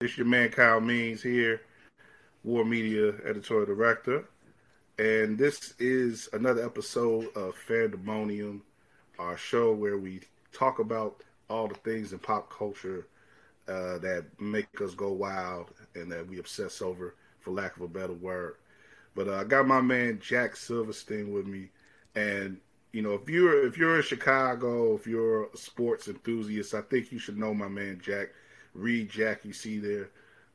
This your man Kyle Means here, WARR Media editorial director, and this is another episode of Fandemonium, our show where we talk about all the things in pop culture uh, that make us go wild and that we obsess over, for lack of a better word. But uh, I got my man Jack Silverstein with me, and you know if you're if you're in Chicago, if you're a sports enthusiast, I think you should know my man Jack. Read Jack, you see there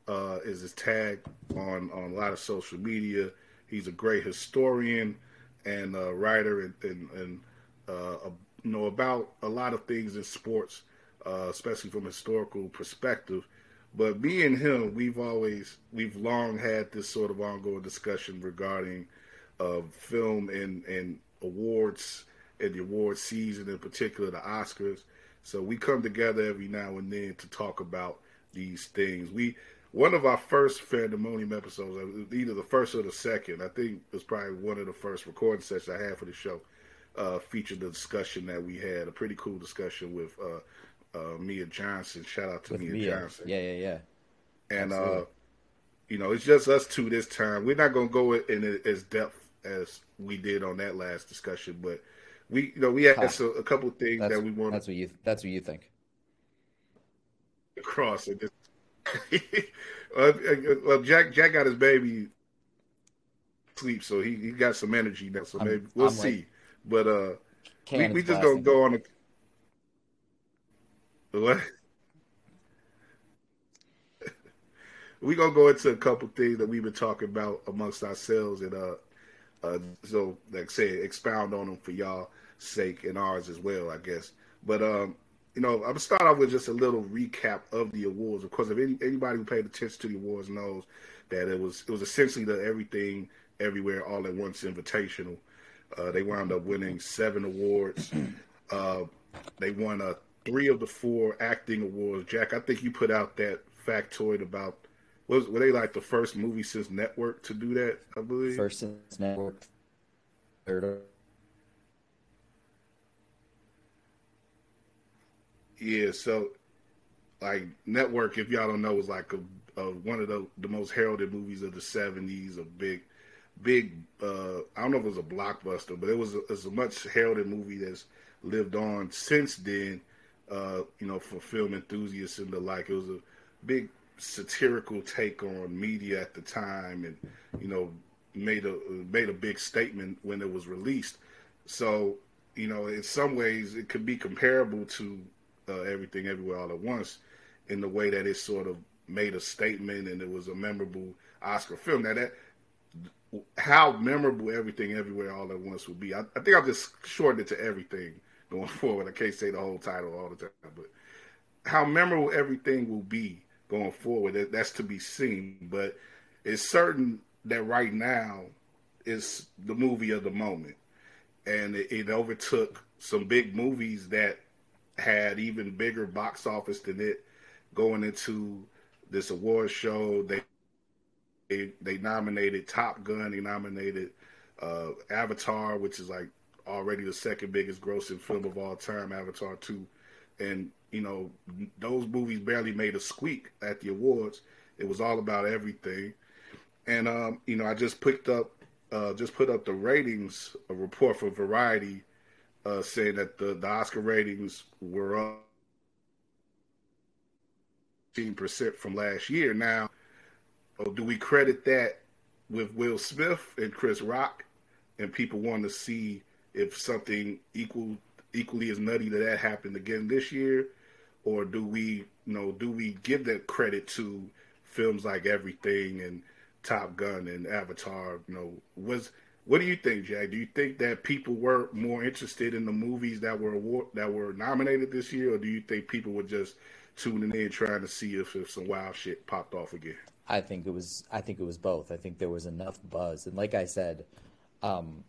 uh, is his tag on on a lot of social media. He's a great historian and writer, and and, and uh, you know about a lot of things in sports, uh, especially from a historical perspective. But me and him, we've always, we've long had this sort of ongoing discussion regarding uh, film and, and awards and the award season, in particular the Oscars. So we come together every now and then to talk about these things. We one of our first Fandemonium episodes, uh, either the first or the second, I think it was probably one of the first recording sessions I had for the show, uh, featured the discussion that we had, a pretty cool discussion with uh, uh, Mia Johnson. Shout out to Mia, Mia, Johnson. Yeah, yeah, yeah. And uh, you know, it's just us two this time. We're not going to go in as depth as we did on that last discussion, but we, you know, we had huh. a, a, couple things that's, that we want. That's what you. That's what you think. Across it. well, Jack Jack got his baby sleep, so he, he got some energy now. So I'm, maybe we'll I'm see. Like, but uh, we, we just gonna go on a what? we gonna go into a couple things that we've been talking about amongst ourselves, and uh, uh, so like I say expound on them for y'all sake and ours as well, I guess. But um, you know, I'm gonna start off with just a little recap of the awards. Of course, if any, anybody who paid attention to the awards knows that it was it was essentially the everything, everywhere, all at once invitational. Uh, they wound up winning seven awards. Uh, they won a three of the four acting awards. Jack, I think you put out that factoid about was were they like the first movie since Network to do that? I believe first since Network. Third. Yeah, so like Network, if y'all don't know, was like a, a one of the the most heralded movies of the '70s. A big, big. Uh, I don't know if it was a blockbuster, but it was a, it was a much heralded movie that's lived on since then uh, you know, for film enthusiasts and the like. It was a big satirical take on media at the time, and you know, made a made a big statement when it was released. So, you know, in some ways, it could be comparable to uh, Everything Everywhere All at Once, in the way that it sort of made a statement and it was a memorable Oscar film. Now that how memorable Everything Everywhere All at Once would be, I, I think I'll just shorten it to everything going forward. I can't say the whole title all the time, but how memorable everything will be going forward, that's to be seen. But it's certain that right now is the movie of the moment. And it, it overtook some big movies that had even bigger box office than it going into this award show. They they, they nominated Top Gun. They nominated uh, Avatar, which is like already the second biggest grossing film of all time, Avatar 2. And, you know, those movies barely made a squeak at the awards. It was all about everything. And, um, you know, I just picked up, uh, just put up the ratings, a report for Variety uh, saying that the, the Oscar ratings were up 15% from last year. Now, oh, do we credit that with Will Smith and Chris Rock and people want to see if something equal equally as nutty to that happened again this year, or do we you know do we give that credit to films like Everything and Top Gun and Avatar? You know, was what do you think, Jack? Do you think that people were more interested in the movies that were award, that were nominated this year, or do you think people were just tuning in trying to see if, if some wild shit popped off again? I think it was. I think it was both. I think there was enough buzz, and like I said, um,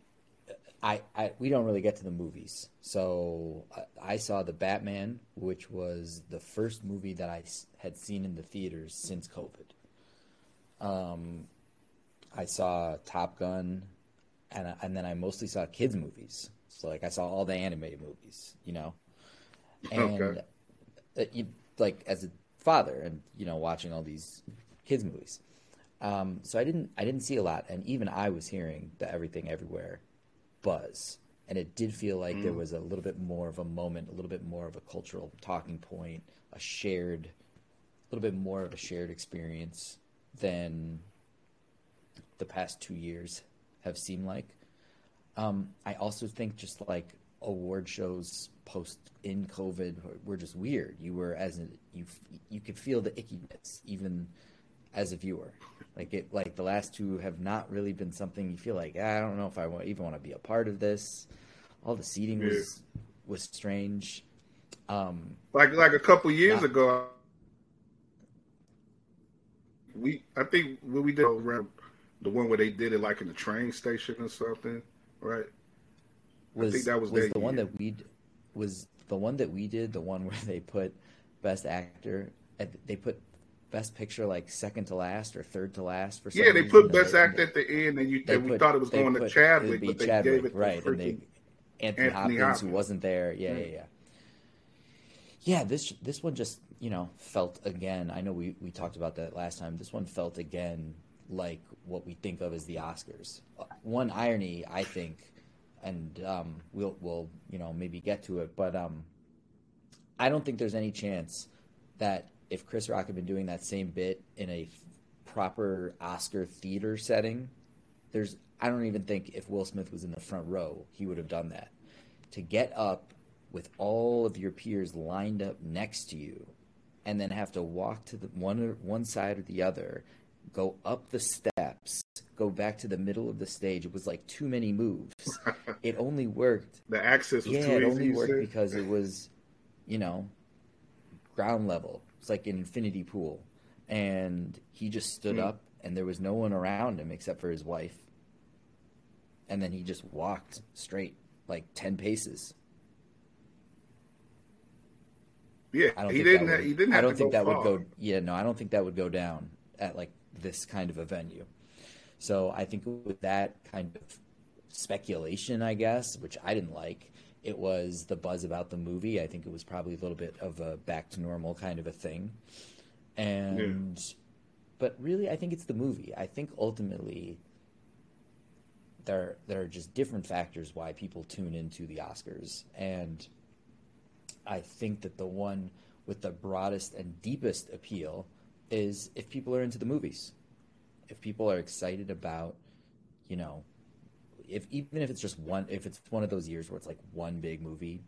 I, I we don't really get to the movies. So I, I, saw the Batman, which was the first movie that I had seen in the theaters since COVID. Um, I saw Top Gun, and and then I mostly saw kids movies. So like I saw all the animated movies, you know, and okay. Uh, you, like as a father and you know watching all these kids movies. Um, so I didn't I didn't see a lot, and even I was hearing the Everything Everywhere buzz, and it did feel like mm. there was a little bit more of a moment, a little bit more of a cultural talking point, a shared, a little bit more of a shared experience than the past two years have seemed like. Um, I also think just like award shows post in COVID were just weird. You were as you you could feel the ickiness even as a viewer. Like it, like the last two have not really been something you feel like ah, I don't know if I even want to be a part of this. All the seating yeah. was was strange. Um, like like a couple years not, ago, we I think when we did around the one where they did it like in the train station or something, right? Was, I think that was, was the year. one that we was the one that we did the one where they put best actor they put best picture like second to last or third to last for some yeah they reason. put best actor at the end and you and we put, thought it was going to Chadwick but they Chadwick, gave it right and they Anthony, Anthony Hopkins, Hopkins, who wasn't there yeah yeah yeah yeah this this one just you know felt again I know we we talked about that last time this one felt again like what we think of as the Oscars one irony I think and um, we'll we'll you know maybe get to it. But um, I don't think there's any chance that if Chris Rock had been doing that same bit in a proper Oscar theater setting, there's I don't even think if Will Smith was in the front row, he would have done that. To get up with all of your peers lined up next to you and then have to walk to the one one side or the other, go up the steps, go back to the middle of the stage. It was like too many moves. it only worked. The access yeah, it only worked because it was, you know, ground level. It's like an infinity pool, and he just stood mm. up, and there was no one around him except for his wife. And then he just walked straight, like ten paces. Yeah, I don't he didn't. Would, he didn't. I don't think that far. would go. Yeah, no, I don't think that would go down at like this kind of a venue. So I think with that kind of speculation, I guess, which I didn't like, it was the buzz about the movie. I think it was probably a little bit of a back to normal kind of a thing. And, yeah. but really, I think it's the movie. I think ultimately, there there are just different factors why people tune into the Oscars, and I think that the one with the broadest and deepest appeal is if people are into the movies if people are excited about, you know, if even if it's just one, if it's one of those years where it's like one big movie,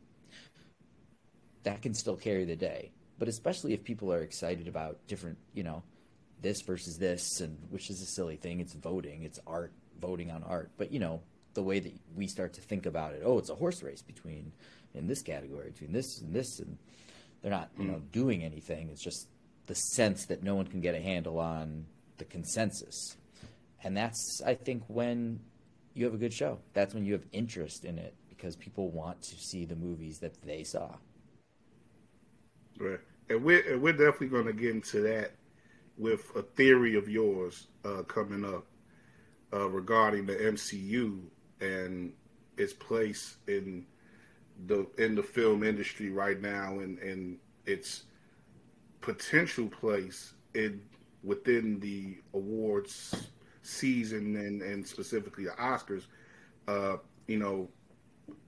that can still carry the day. But especially if people are excited about different, you know, this versus this, and which is a silly thing. It's voting, it's art, voting on art. But you know, the way that we start to think about it, oh, it's a horse race between in this category between this and this, and they're not, you know, mm. doing anything. It's just the sense that no one can get a handle on the consensus. And that's, I think, when you have a good show. That's when you have interest in it because people want to see the movies that they saw. Right. And we're, and we're definitely going to get into that with a theory of yours uh, coming up uh, regarding the MCU and its place in the in the film industry right now and, and its potential place in within the awards season and, and specifically the Oscars, uh, you know,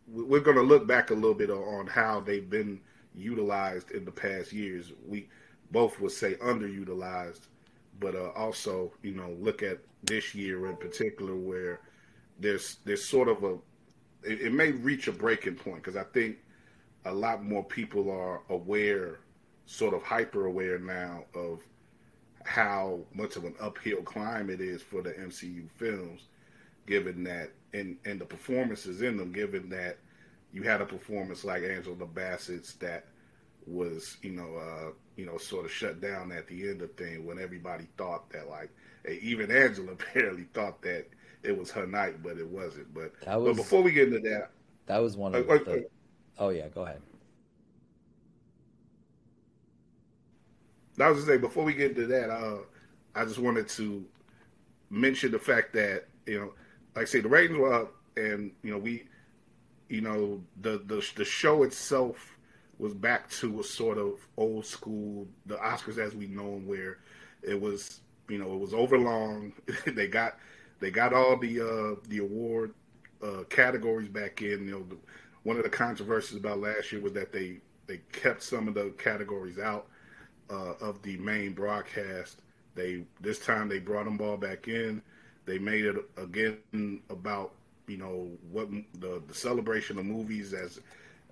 we're going to look back a little bit on how they've been utilized in the past years. We both would say underutilized, but uh, also, you know, look at this year in particular where there's there's sort of a it, it may reach a breaking point because I think a lot more people are aware, sort of hyper aware now of how much of an uphill climb it is for the MCU films, given that and and the performances in them, given that you had a performance like Angela Bassett's that was you know uh, you know sort of shut down at the end of thing when everybody thought that like even Angela apparently thought that it was her night, but it wasn't. But was, but before we get into that, that was one of uh, the. Uh, oh yeah, go ahead. I was to say before we get into that, uh, I just wanted to mention the fact that you know, like I say, the ratings were up, and you know we, you know, the the the show itself was back to a sort of old school the Oscars as we know them, where it was you know it was overlong. they got they got all the uh, the award uh, categories back in. You know, the, one of the controversies about last year was that they they kept some of the categories out uh, of the main broadcast. They this time they brought them all back in. They made it again about you know what the, the celebration of movies as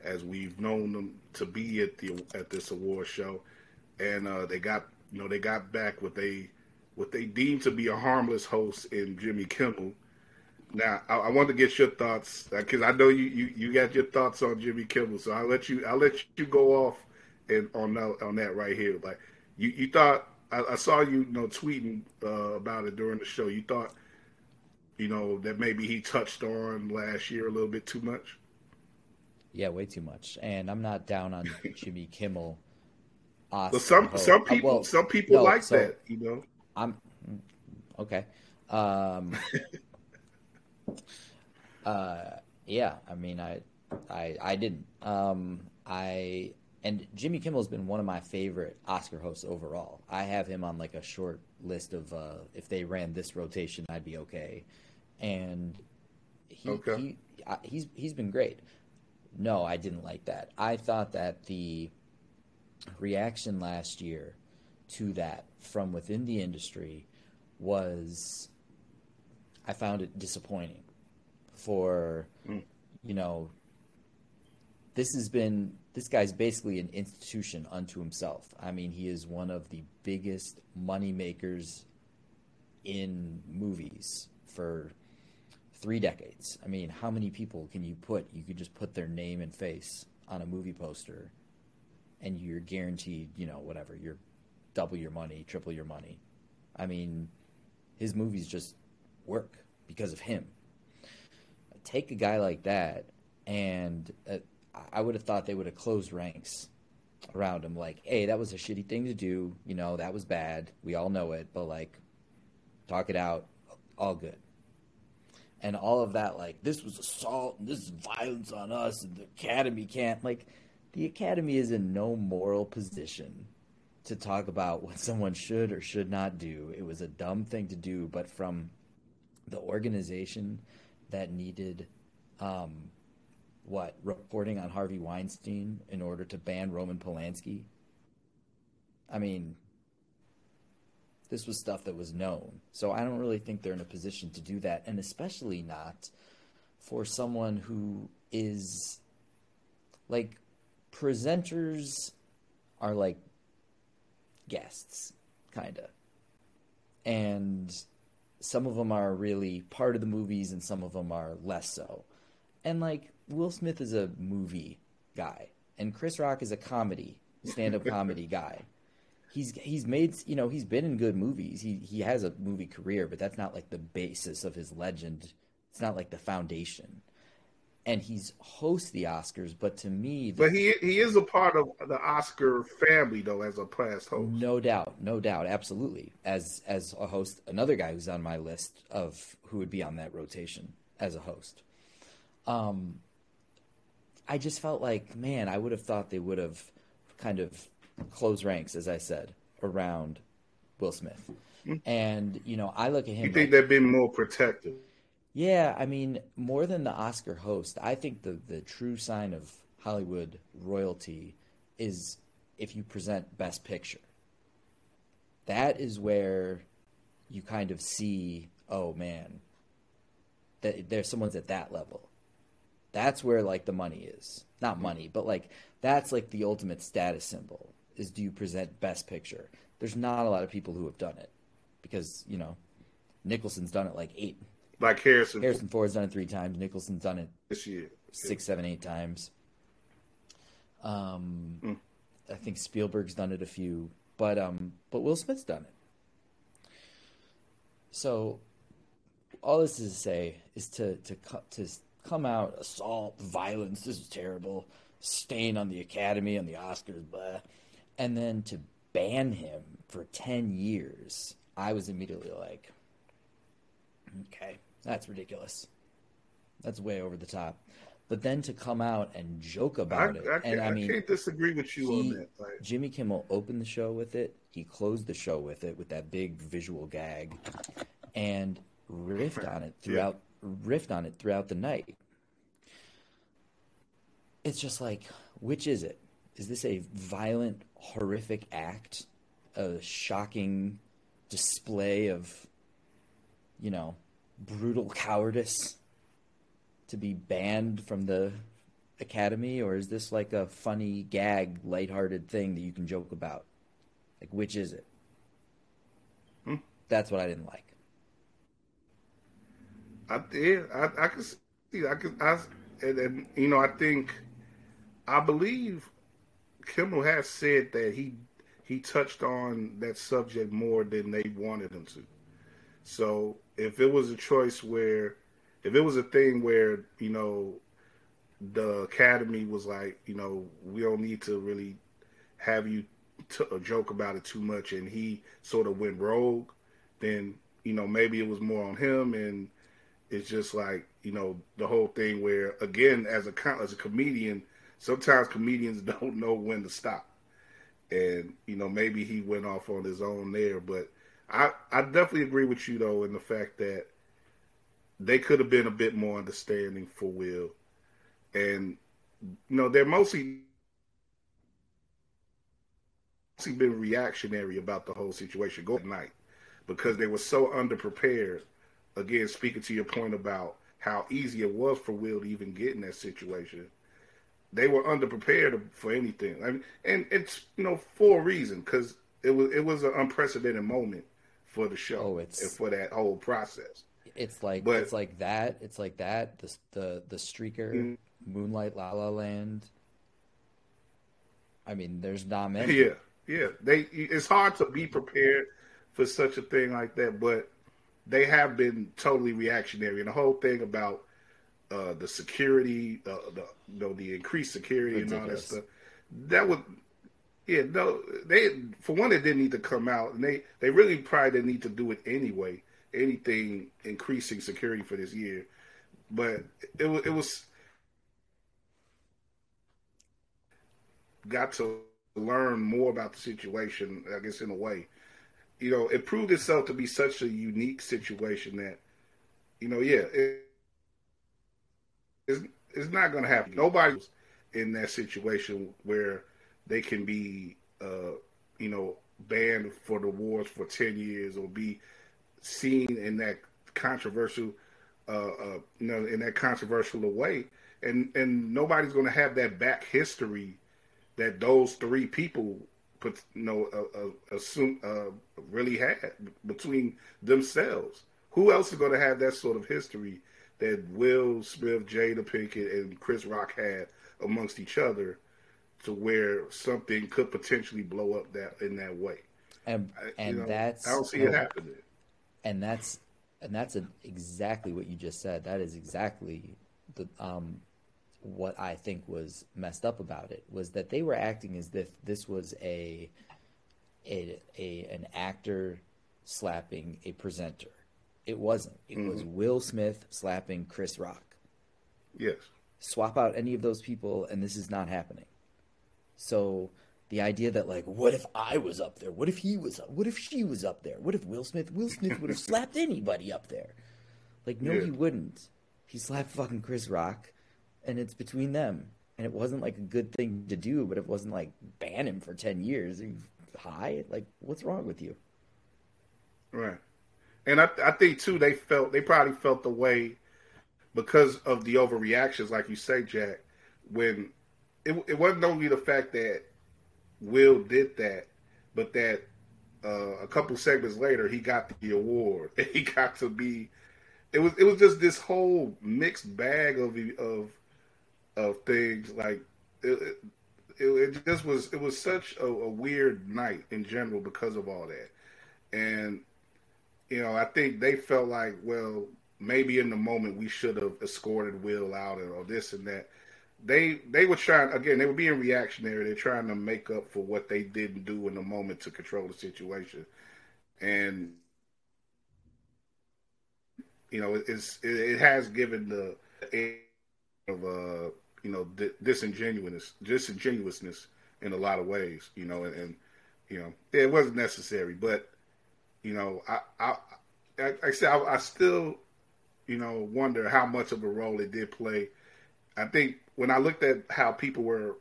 as we've known them to be at the at this award show, and uh, they got you know they got back what they what they deemed to be a harmless host in Jimmy Kimmel. Now I, I want to get your thoughts because I know you, you you got your thoughts on Jimmy Kimmel, so I'll let you I'll let you go off and on that on that right here. Like you you thought I, I saw you, you know tweeting uh, about it during the show. You thought you know that maybe he touched on last year a little bit too much. Yeah, way too much. And I'm not down on Jimmy Kimmel. Oscar but some host. some Uh, people well, some people no, like so that, you know. I'm okay. Um, uh, yeah, I mean, I, I, I didn't. Um, I and Jimmy Kimmel has been one of my favorite Oscar hosts overall. I have him on like a short list of uh, if they ran this rotation, I'd be okay. And he, Okay. he he's he's been great. No, I didn't like that. I thought that the reaction last year to that from within the industry was I found it disappointing for you know this has been this guy's basically an institution unto himself. I mean, he is one of the biggest money makers in movies for three decades. I mean, how many people can you put? You could just put their name and face on a movie poster, and you're guaranteed, you know, whatever. You're double your money, triple your money. I mean, his movies just work because of him. Take a guy like that, and uh, I would have thought they would have closed ranks around him. Like, hey, that was a shitty thing to do. You know, that was bad. We all know it, but like, talk it out. All good and all of that like this was assault and this is violence on us and the academy can't like the academy is in no moral position to talk about what someone should or should not do it was a dumb thing to do but from the organization that needed um what reporting on Harvey Weinstein in order to ban Roman Polanski I mean this was stuff that was known. So I don't really think they're in a position to do that, and especially not for someone who is like presenters are like guests, kind of. And some of them are really part of the movies, and some of them are less so. And like Will Smith is a movie guy, and Chris Rock is a comedy, stand up comedy guy he's he's made you know he's been in good movies. He he has a movie career, but that's not like the basis of his legend. It's not like the foundation. And he's host the Oscars, but to me, the, But he he is a part of the Oscar family though, as a past host. no doubt, no doubt, absolutely. As as a host, another guy who's on my list of who would be on that rotation as a host. Um, I just felt like, man, I would have thought they would have kind of closed ranks, as I said, around Will Smith. And you know, I look at him. You think like- they've been more protective? yeah, I mean, more than the Oscar host, I think the the true sign of Hollywood royalty is if you present Best Picture. That is where you kind of see, oh man, that there's someone's at that level. That's where like the money is. Not money, but like that's like the ultimate status symbol is do you present Best Picture? There's not a lot of people who have done it because, you know, Nicholson's done it like eight Like Harrison, Harrison Ford's done it three times. Nicholson's done it this year. six, seven, eight times. Um, Hmm. I think Spielberg's done it a few, but um, but Will Smith's done it. So, all this is to say is to to to come out assault, violence. This is terrible. Stain on the Academy, on the Oscars, blah, and then to ban him for ten years. I was immediately like, okay, that's ridiculous. That's way over the top. But then to come out and joke about I, it, I, and I, mean, I can't disagree with you he- on that. Like, Jimmy Kimmel opened the show with it. He closed the show with it with that big visual gag, and riffed on it throughout. Riffed on it throughout the night. It's just like, which is it? Is this a violent, horrific act, a shocking display of, you know, brutal cowardice to be banned from the academy, or is this like a funny gag, lighthearted thing that you can joke about? Like, which is it? Hmm. That's what I didn't like. I yeah, I, I can see, I can, I, and, and you know, I think, I believe, Kimmel has said that he he touched on that subject more than they wanted him to. So if it was a choice where, if it was a thing where you know, the academy was like, you know, we don't need to really have you t- a joke about it too much, and he sort of went rogue, then you know maybe it was more on him and it's just like you know the whole thing where again as a as a comedian sometimes comedians don't know when to stop. And you know maybe he went off on his own there but i i definitely agree with you though in the fact that they could have been a bit more understanding for will. And you know they're mostly mostly been reactionary about the whole situation. Go at night because they were so underprepared again, speaking to your point about how easy it was for Will to even get in that situation, they were underprepared for anything. I mean, and it's you know for a reason because it was it was an unprecedented moment for the show Oh, it's- and for that whole process. It's like But- it's like that. It's like that. The the the streaker, Mm. Moonlight La La Land. I mean, there's not many. Yeah, yeah. They it's hard to be prepared for such a thing like that, but they have been totally reactionary. And the whole thing about uh, the security, uh, the you know the increased security and all that stuff, that would yeah no they for one it didn't need to come out, and they they really probably didn't need to do it anyway. Anything increasing security for this year, but it was it was got to learn more about the situation, I guess, in a way. You know, it proved itself to be such a unique situation that, you know, yeah, it, it's, it's not going to happen. Nobody's in that situation where they can be, uh, you know, banned for the wars for 10 years or be seen in that controversial, uh, uh, you know, in that controversial way. And, and nobody's going to have that back history that those three people put you know uh, uh, assume uh, really had between themselves. Who else is going to have that sort of history that Will Smith, Jada Pinkett, and Chris Rock had amongst each other, to where something could potentially blow up that in that way? and I- you and know, that's I don't see it happening. and that's and that's a, exactly what you just said. That is exactly the um, what I think was messed up about it was that they were acting as if this was a a, a an actor slapping a presenter. It wasn't. It was mm-hmm. Will Smith slapping Chris Rock. Yes, Swap out any of those people, and this is not happening. So the idea that like, what if I was up there? What if he was up? What if she was up there? What if Will Smith? Will Smith would have slapped anybody up there. Like, no, Yeah. he wouldn't. He slapped fucking Chris Rock, and it's between them. And it wasn't like a good thing to do, but it wasn't like ban him for ten years. High? Like, what's wrong with you? right. And I, I think too they felt they probably felt the way because of the overreactions, like you say, Jack. When it, it wasn't only the fact that Will did that, but that uh, a couple segments later he got the award. He got to be. It was it was just this whole mixed bag of of of things. Like it, it, it just was it was such a, a weird night in general because of all that, and you know I think they felt like well maybe in the moment we should have escorted Will out or, or this and that. They they were trying again they were being reactionary. They're trying to make up for what they didn't do in the moment to control the situation. And you know it's it, it has given the of uh, you know disingenuousness, disingenuousness in a lot of ways. You know, and, and you know it wasn't necessary, but you know I I I, said I, I still you know wonder how much of a role it did play. I think when I looked at how people were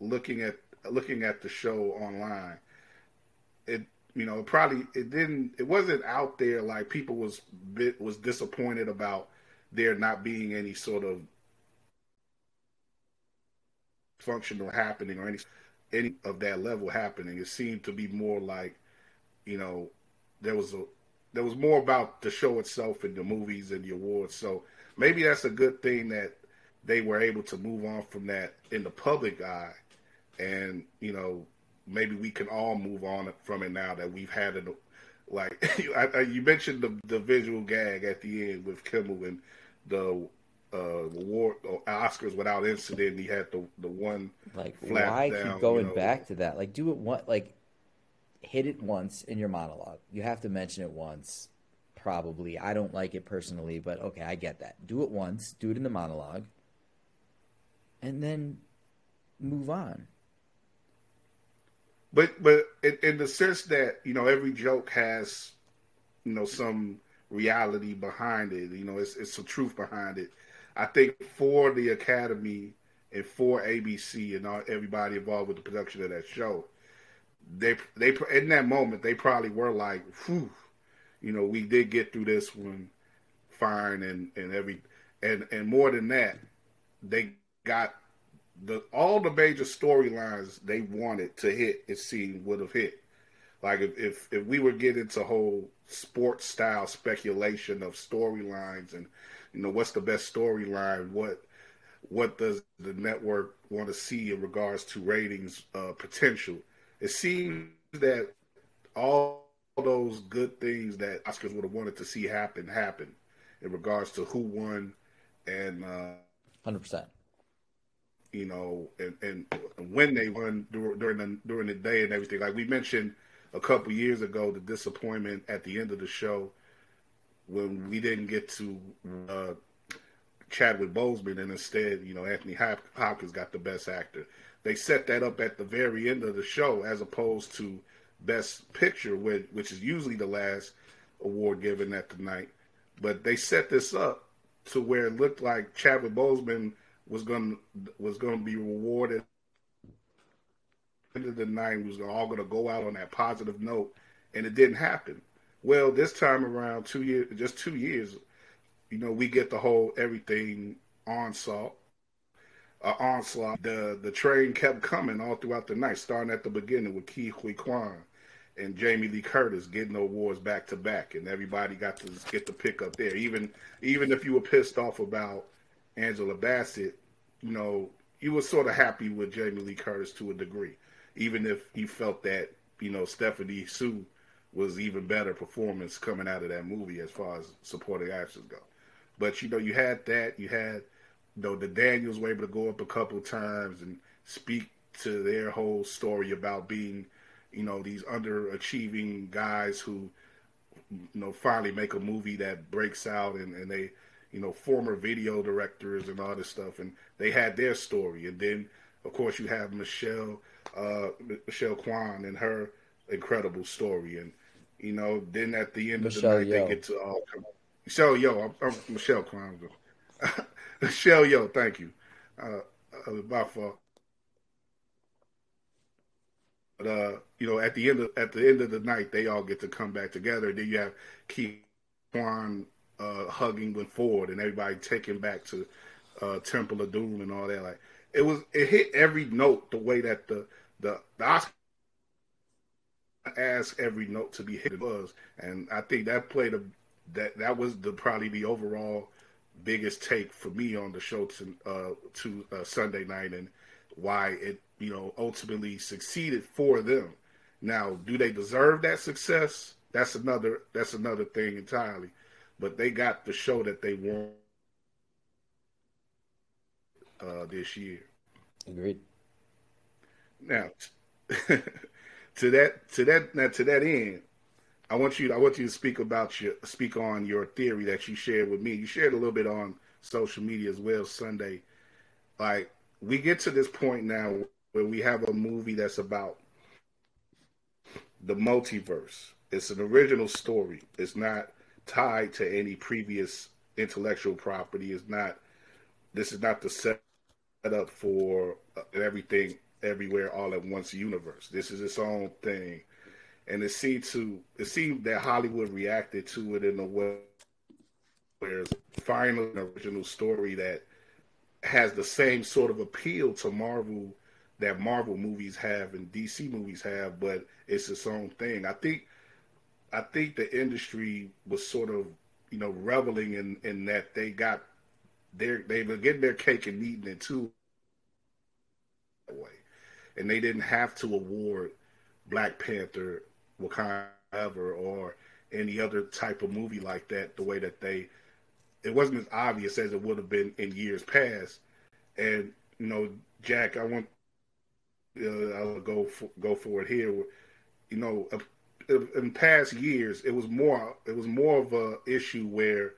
looking at looking at the show online, it you know probably it didn't it wasn't out there like people was bit was disappointed about there not being any sort of functional happening or any any of that level happening. It seemed to be more like, you know, there was a there was more about the show itself and the movies and the awards. So maybe that's a good thing that they were able to move on from that in the public eye, and you know, maybe we can all move on from it now that we've had it. Like you mentioned the the visual gag at the end with Kimmel and the uh, award or Oscars without incident. He had the the one like why down, keep going you know, back to that? Like do it one like hit it once in your monologue. You have to mention it once. Probably. I don't like it personally, but okay, I get that. Do it once, do it in the monologue, and then move on. But but in, in the sense that you know every joke has you know some reality behind it. You know, it's it's some truth behind it. I think for the Academy and for ABC and all, everybody involved with the production of that show, they they in that moment they probably were like, "Whew, you know, we did get through this one fine," and and every and and more than that, they got the all the major storylines they wanted to hit. It seemed would have hit. Like if, if if we were getting to whole sports style speculation of storylines and you know what's the best storyline, what what does the network want to see in regards to ratings uh, potential? It seems that all those good things that Oscars would have wanted to see happen happen in regards to who won and uh, hundred uh, percent. You know, and, and when they won during the during the day and everything. Like we mentioned a couple years ago the disappointment at the end of the show when we didn't get to uh, Chadwick Boseman and instead, you know, Anthony Hopkins got the best actor. They set that up at the very end of the show as opposed to best picture, which is usually the last award given at the night. But they set this up to where it looked like Chadwick Boseman was going was going to be rewarded end of the night we was all going to go out on that positive note, and it didn't happen. Well, this time around, two years, just two years, you know, we get the whole everything onslaught. Uh, onslaught. The the train kept coming all throughout the night, starting at the beginning with Ke Huy Quan and Jamie Lee Curtis getting the awards back to back, and everybody got to get the pick up there. Even even if you were pissed off about Angela Bassett, you know, you were sort of happy with Jamie Lee Curtis to a degree even if he felt that you know Stephanie Hsu was even better performance coming out of that movie as far as supporting actors go. But you know, you had that. You had you know the Daniels were able to go up a couple times and speak to their whole story about being, you know, these underachieving guys who, you know, finally make a movie that breaks out and, and they, you know, former video directors and all this stuff. And they had their story. And then, of course, you have Michelle uh, Michelle Kwan and her incredible story. And, you know, then at the end Michelle of the night, Yeoh. they get to all come. Michelle Yeoh, I'm, I'm Michelle Kwan. Michelle Yeoh, thank you. Uh, uh, by far. But uh, you know, at the end of at the end of the night, they all get to come back together. Then you have Ke Quan uh, hugging with Ford, and everybody taking back to uh, Temple of Doom and all that. Like it was, it hit every note the way that the the, the Oscar asked every note to be hit it was, and I think that played a that that was the probably the overall biggest take for me on the show to uh, to uh, Sunday night and why it you know ultimately succeeded for them. Now, do they deserve that success? That's another that's another thing entirely. But they got the show that they want uh, this year. Agreed. Now, to that to that now to that end, I want you I want you to speak about your speak on your theory that you shared with me. You shared a little bit on social media as well Sunday like we get to this point now where we have a movie that's about the multiverse. It's an original story. It's not tied to any previous intellectual property. It's not. This is not the setup for uh, everything, everywhere, all at once universe. This is its own thing, and it seemed to it seemed that Hollywood reacted to it in a way where it's finally an original story that has the same sort of appeal to Marvel that Marvel movies have and DC movies have, but it's its own thing. I think I think the industry was sort of, you know, reveling in, in that they got their they were getting their cake and eating it too. And they didn't have to award Black Panther, Wakanda or any other type of movie like that the way that they it wasn't as obvious as it would have been in years past. And you know, Jack, I want uh, I'll go for, go for it here. You know, in past years, it was more it was more of a issue where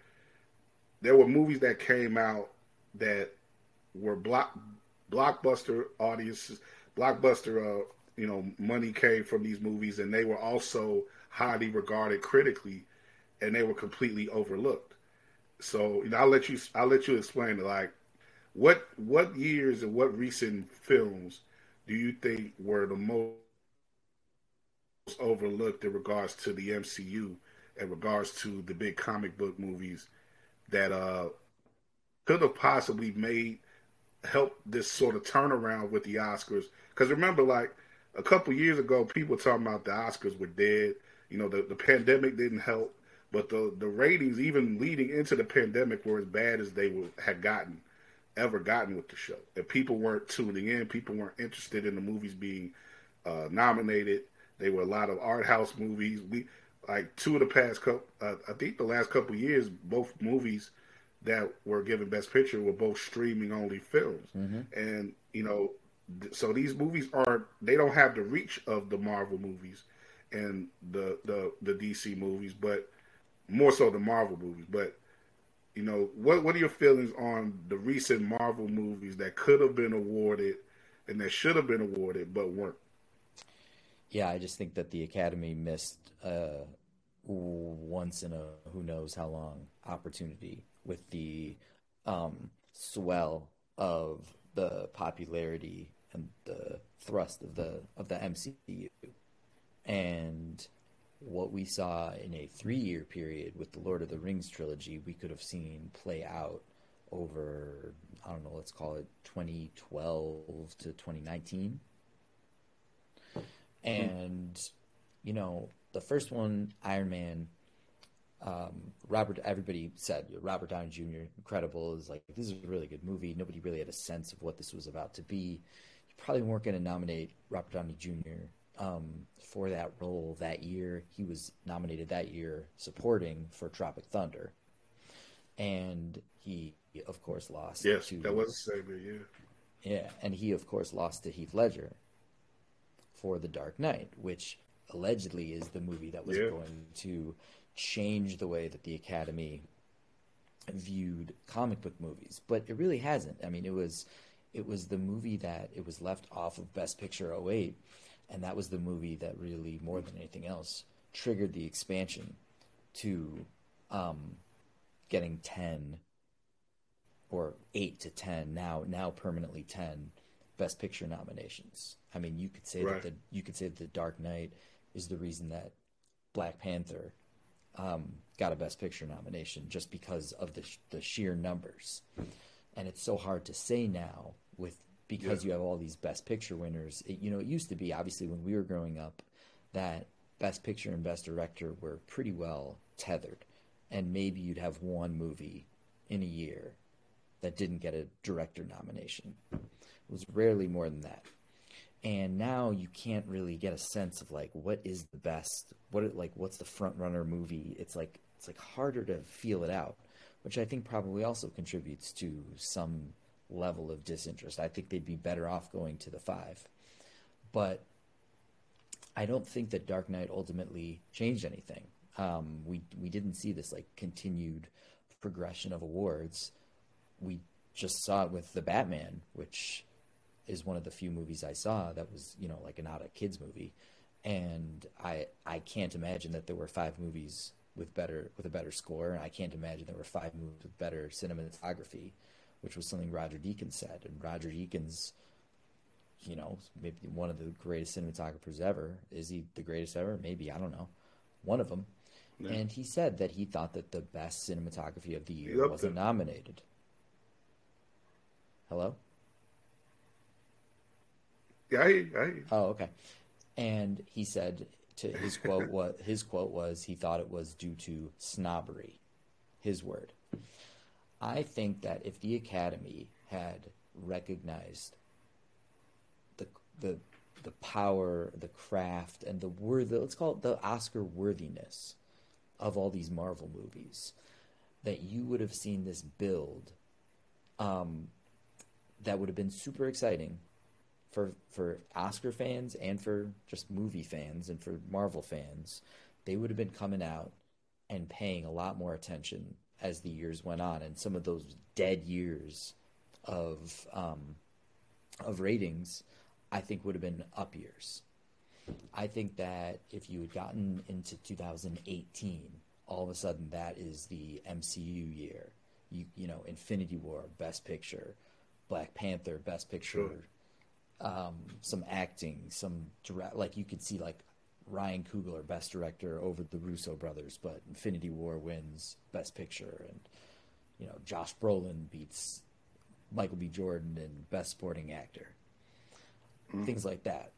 there were movies that came out that were block blockbuster audiences, blockbuster uh, you know money came from these movies, and they were also highly regarded critically, and they were completely overlooked. So you know, I'll let you I'll let you explain it. Like, what what years and what recent films do you think were the most overlooked in regards to the MCU, in regards to the big comic book movies that uh, could have possibly made help this sort of turnaround with the Oscars. Because remember, like a couple years ago, people talking about the Oscars were dead. You know, the, the pandemic didn't help, but the the ratings, even leading into the pandemic, were as bad as they were, had gotten ever gotten with the show. And people weren't tuning in. People weren't interested in the movies being uh, nominated. They were a lot of art house movies. We like two of the past couple. Uh, I think the last couple years, both movies that were given Best Picture were both streaming only films. Mm-hmm. And you know, so these movies aren't. They don't have the reach of the Marvel movies and the the the DC movies, but more so the Marvel movies. But you know, what what are your feelings on the recent Marvel movies that could have been awarded and that should have been awarded but weren't? Yeah, I just think that the Academy missed uh, once in a who knows how long opportunity with the um, swell of the popularity and the thrust of the of the MCU, and what we saw in a three year period with the Lord of the Rings trilogy, we could have seen play out over I don't know, let's call it 2012 to 2019 and you know the first one, Iron Man. Um, Robert, everybody said Robert Downey Jr. incredible is like this is a really good movie. Nobody really had a sense of what this was about to be. Probably weren't going to nominate Robert Downey Jr. Um, for that role that year. He was nominated that year supporting for Tropic Thunder, and he of course lost. Yes, to, that was the same year. Yeah, and he of course lost to Heath Ledger for The Dark Knight, which allegedly is the movie that was yeah. going to change the way that the Academy viewed comic book movies. But it really hasn't. I mean, it was it was the movie that it was left off of Best Picture 08, and that was the movie that really, more than anything else, triggered the expansion to um, getting 10 or 8 to 10 now now permanently 10 best picture nominations I mean, you could say right. that the you could say that the Dark Knight is the reason that Black Panther um, got a Best Picture nomination just because of the the sheer numbers, and it's so hard to say now with because yeah. you have all these Best Picture winners. It, you know, it used to be obviously when we were growing up that Best Picture and Best Director were pretty well tethered, and maybe you'd have one movie in a year that didn't get a director nomination. It was rarely more than that and now you can't really get a sense of like what is the best what like what's the front runner movie it's like it's like harder to feel it out which i think probably also contributes to some level of disinterest. I think they'd be better off going to the five. But i don't think that dark knight ultimately changed anything. Um, we we didn't see this like continued progression of awards. We just saw it with the Batman, which is one of the few movies I saw that was you know like not a kids movie, and I I can't imagine that there were five movies with better with a better score, and I can't imagine there were five movies with better cinematography, which was something Roger Deakins said, and Roger Deakins. You know, maybe one of the greatest cinematographers ever. Is he the greatest ever? Maybe I don't know. One of them. Yeah. And he said that he thought that the best cinematography of the year wasn't nominated. Hello? Yeah, I, I... Oh, okay. And he said to his quote was his quote was he thought it was due to snobbery. His word. I think that if the Academy had recognized the the the power, the craft, and the worth let's call it the Oscar worthiness of all these Marvel movies, that you would have seen this build um, that would have been super exciting for for Oscar fans and for just movie fans and for Marvel fans. They would have been coming out and paying a lot more attention as the years went on, and some of those dead years of um, of ratings, I think would have been up years. I think that if you had gotten into 2018, all of a sudden that is the MCU year. You you know, Infinity War, Best Picture, Black Panther, Best Picture, sure. um, some acting, some direct, like you could see like Ryan Coogler, Best Director over the Russo brothers, but Infinity War wins Best Picture, and you know Josh Brolin beats Michael B. Jordan in Best Supporting Actor, mm-hmm. things like that.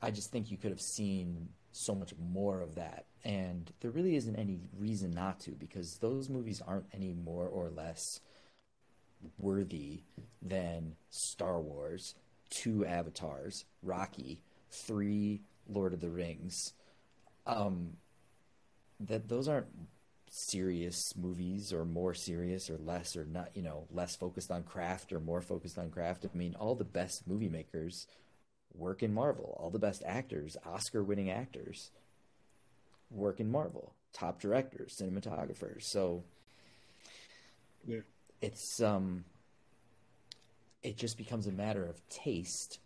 I just think you could have seen so much more of that, and there really isn't any reason not to because those movies aren't any more or less worthy than Star Wars, two Avatars, Rocky, three Lord of the Rings. Um, that those aren't serious movies or more serious or less or not you know less focused on craft or more focused on craft. I mean all the best movie makers work in marvel. All the best actors oscar winning actors work in marvel. Top directors cinematographers. So yeah. it's um it just becomes a matter of taste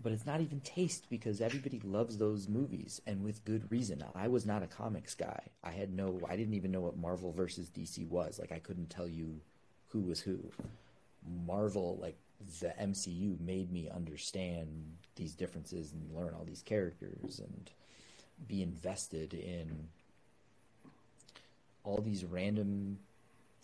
but it's not even taste because everybody loves those movies and with good reason. I was not a comics guy. I had no i didn't even know what marvel versus dc was. Like i couldn't tell you who was who. Marvel like the mcu made me understand these differences and learn all these characters and be invested in all these random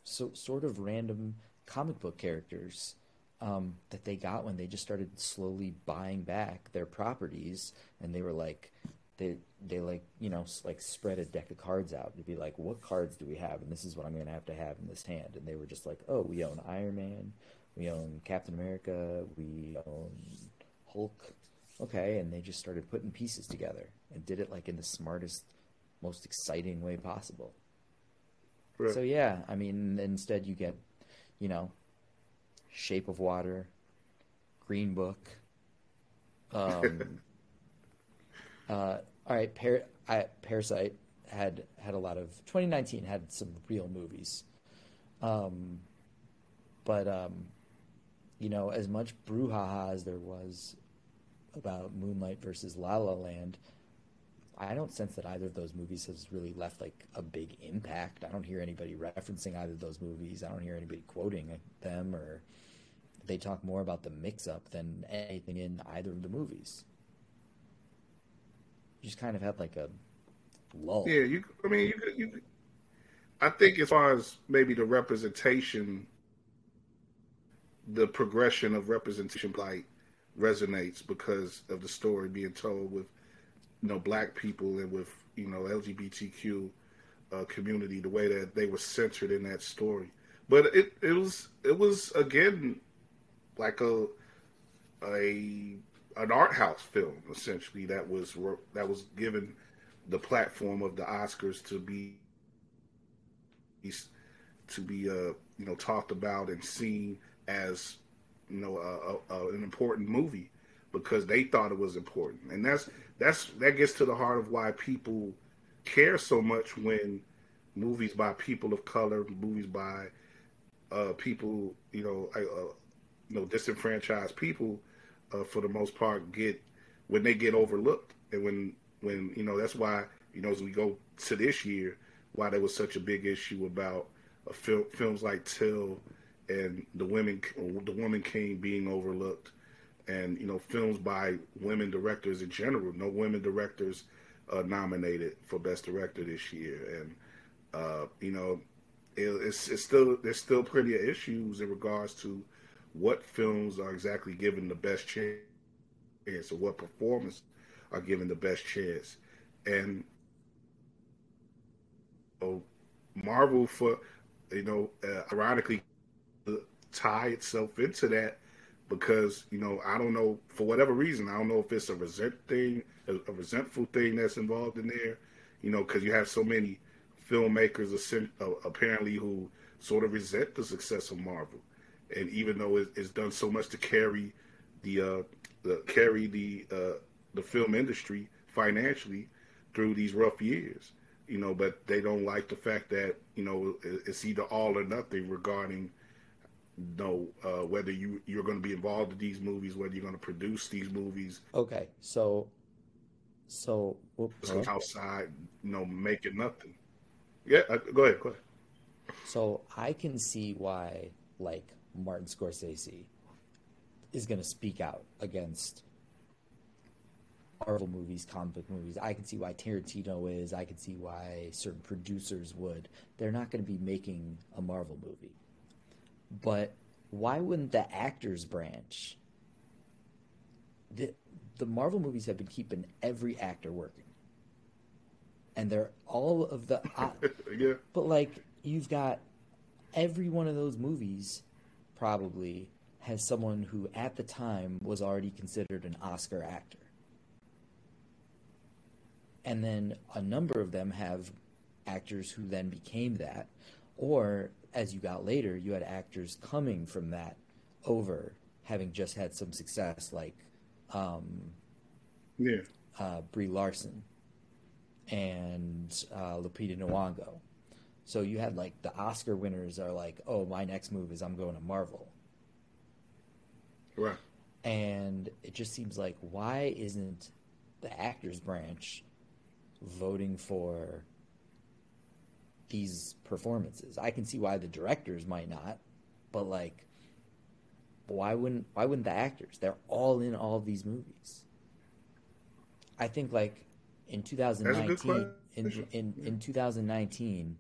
so sort of random comic book characters um, that they got when they just started slowly buying back their properties, and they were like, they they like you know like spread a deck of cards out to be like, what cards do we have, and this is what I'm going to have to have in this hand, and they were just like, oh, we own Iron Man, we own Captain America, we own Hulk, okay, and they just started putting pieces together and did it like in the smartest, most exciting way possible. Right. So yeah, I mean, instead you get, you know, Shape of Water, Green Book. Um, uh, all right, Par- I, Parasite had had a lot of 2019 had some real movies, um, but um, you know, as much brouhaha as there was about Moonlight versus La La Land, I don't sense that either of those movies has really left like a big impact. I don't hear anybody referencing either of those movies. I don't hear anybody quoting them or they talk more about the mix up than anything in either of the movies. You just kind of had like a lull. Yeah, you I mean you you I think as far as maybe the representation the progression of representation like resonates because of the story being told with you know black people and with you know LGBTQ uh, community the way that they were centered in that story. But it it was it was again like a a an art house film essentially that was that was given the platform of the Oscars to be to be uh you know talked about and seen as you know a, a, an important movie because they thought it was important. And that's that's that gets to the heart of why people care so much when movies by people of color, movies by uh, people, you know, uh, you know, disenfranchised people, uh, for the most part, get when they get overlooked, and when when you know that's why you know as we go to this year, why there was such a big issue about uh, fil- films like Till and the women, the Woman King being overlooked, and you know films by women directors in general. No women directors uh, nominated for best director this year, and uh, you know it, it's, it's still there's still plenty of issues in regards to what films are exactly given the best chance or what performers are given the best chance, and oh, Marvel for you know uh, ironically tie itself into that because you know I don't know for whatever reason I don't know if it's a resent thing, a, a resentful thing that's involved in there, you know, because you have so many filmmakers uh, apparently who sort of resent the success of Marvel, and even though it's done so much to carry the, uh, the carry the uh, the film industry financially through these rough years, you know, but they don't like the fact that you know it's either all or nothing regarding know uh, whether you you're going to be involved in these movies, whether you're going to produce these movies. Okay, so so whoops, outside, you know, making nothing. Yeah, uh, go ahead, go ahead. So I can see why, like Martin Scorsese, is going to speak out against Marvel movies, comic book movies. I can see why Tarantino is. I can see why certain producers would. They're not going to be making a Marvel movie but why wouldn't the actors branch? The, the Marvel movies have been keeping every actor working. And they're all of the. Yeah. But, like, you've got every one of those movies probably has someone who at the time was already considered an Oscar actor. And then a number of them have actors who then became that, or as you got later, you had actors coming from that over having just had some success, like um, yeah, uh, Brie Larson and uh, Lupita Nyong'o. So you had like the Oscar winners are like, oh, my next move is I'm going to Marvel. Right. And it just seems like why isn't the actors branch voting for these performances. I can see why the directors might not, but like why wouldn't why wouldn't the actors? They're all in all of these movies. I think like in 2019 in, in in 2019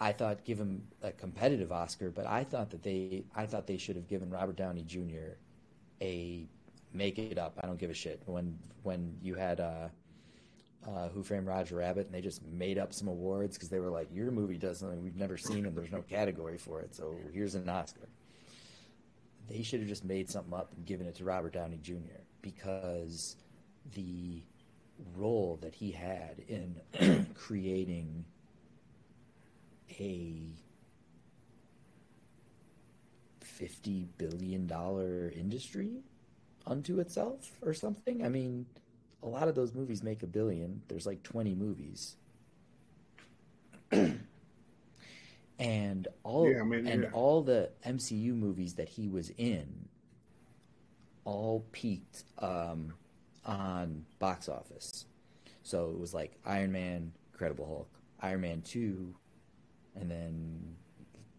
I thought give him a competitive Oscar, but I thought that they I thought they should have given Robert Downey Jr. a make it up. I don't give a shit. When when you had uh uh, Who Framed Roger Rabbit, and they just made up some awards because they were like, "Your movie does something we've never seen, and there's no category for it, so here's an Oscar." They should have just made something up and given it to Robert Downey Jr. because the role that he had in creating a fifty billion dollar industry unto itself or something. I mean, a lot of those movies make a billion. There's like 20 movies. and all yeah, I mean, and yeah. all the MCU movies that he was in all peaked um, on box office. So it was like Iron Man, Incredible Hulk, Iron Man 2, and then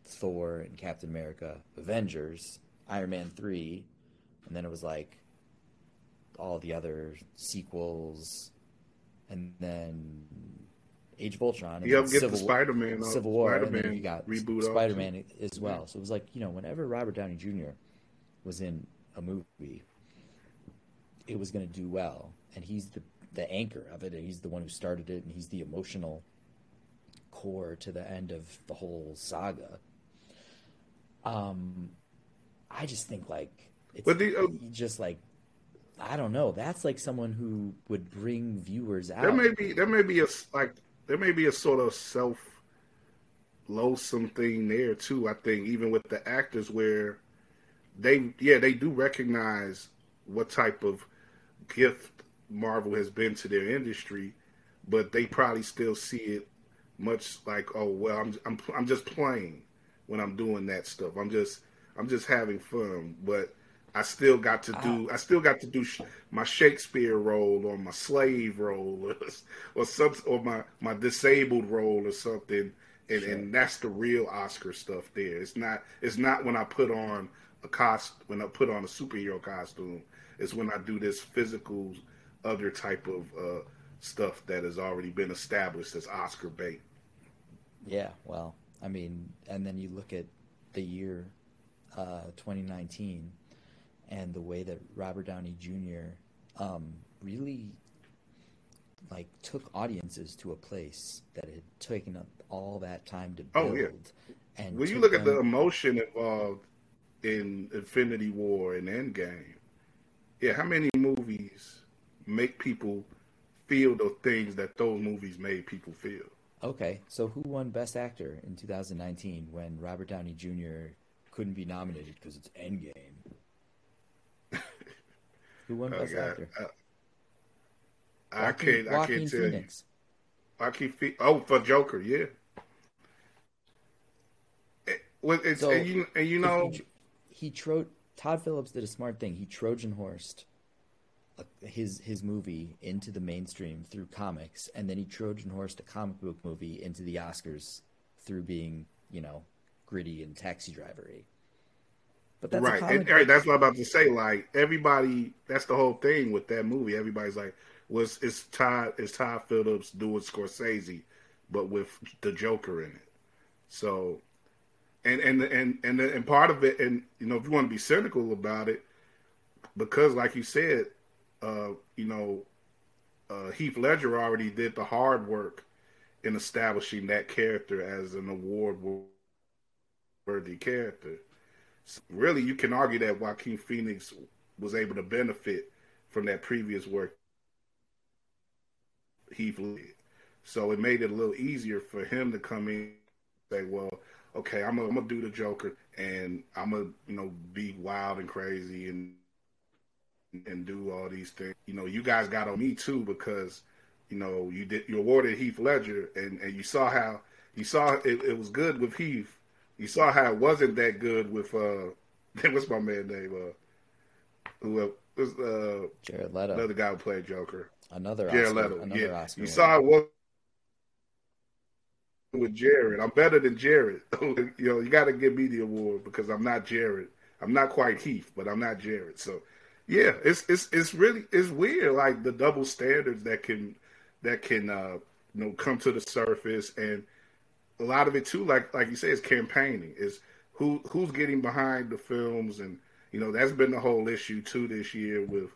Thor and Captain America, Avengers, Iron Man 3, and then it was like all the other sequels, and then Age of Ultron. And you have get Civil, the Spider-Man, uh, Civil War, Spider-Man and then you got reboot Spider-Man as well. So it was like you know, whenever Robert Downey Jr. was in a movie, it was going to do well, and he's the the anchor of it. and He's the one who started it, and he's the emotional core to the end of the whole saga. Um, I just think like it's the, uh, just like I don't know. That's like someone who would bring viewers out. There may be there may be a like there may be a sort of self loathsome thing there too. I think even with the actors where they yeah they do recognize what type of gift Marvel has been to their industry, but they probably still see it much like oh well I'm I'm I'm just playing. when I'm doing that stuff. I'm just I'm just having fun, but I still got to do I still got to do sh- my Shakespeare role or my slave role or, or some or my my disabled role or something. And, sure. and that's the real Oscar stuff there. It's not it's not when I put on a cost when I put on a superhero costume. It's when I do this physical other type of uh, stuff that has already been established as Oscar bait. Yeah, well, I mean, and then you look at the year uh, 2019 and the way that Robert Downey Jr. Um, really like took audiences to a place that had taken up all that time to build. Oh yeah. And when you look at the emotion involved in Infinity War and Endgame, yeah, how many movies make people feel the things that those movies made people feel? Okay, so who won Best Actor in 2019 when Robert Downey Jr. couldn't be nominated because it's Endgame? Who won oh, Best Actor? Uh, I can't. I can't tell Phoenix. you. I keep. Oh, for Joker, yeah. It, well, it's, so, and you and you know he, he tro- Todd Phillips did a smart thing. He Trojan horsed his his movie into the mainstream through comics, and then he Trojan horsed a comic book movie into the Oscars through being, you know, gritty and taxi drivery. But that's right, and, right. That's what I'm about to say. Like everybody, that's the whole thing with that movie. Everybody's like, "Was well, it's Todd? It's Todd Phillips doing Scorsese, but with the Joker in it?" So, and and and and and part of it, and you know, if you want to be cynical about it, because like you said, uh, you know, uh, Heath Ledger already did the hard work in establishing that character as an award worthy character. Really, you can argue that Joaquin Phoenix was able to benefit from that previous work Heath did. So it made it a little easier for him to come in say, well, okay, I'm gonna do the Joker and I'm gonna, you know, be wild and crazy and and do all these things. You know, you guys got on me too because you know you did you awarded Heath Ledger and and you saw how you saw it, it was good with Heath. You saw how it wasn't that good with uh what's my man name uh who uh, was uh Jared Leto. another guy who played Joker. Another Jared Oscar, Leto another yeah. Oscar you saw it was with Jared. I'm better than Jared. You know you got to give me the award because I'm not Jared. I'm not quite Heath but I'm not Jared. So yeah, it's it's it's really it's weird, like the double standards that can that can uh, you know come to the surface, and a lot of it too, like like you say, is campaigning. Is who who's getting behind the films, and you know that's been the whole issue too this year with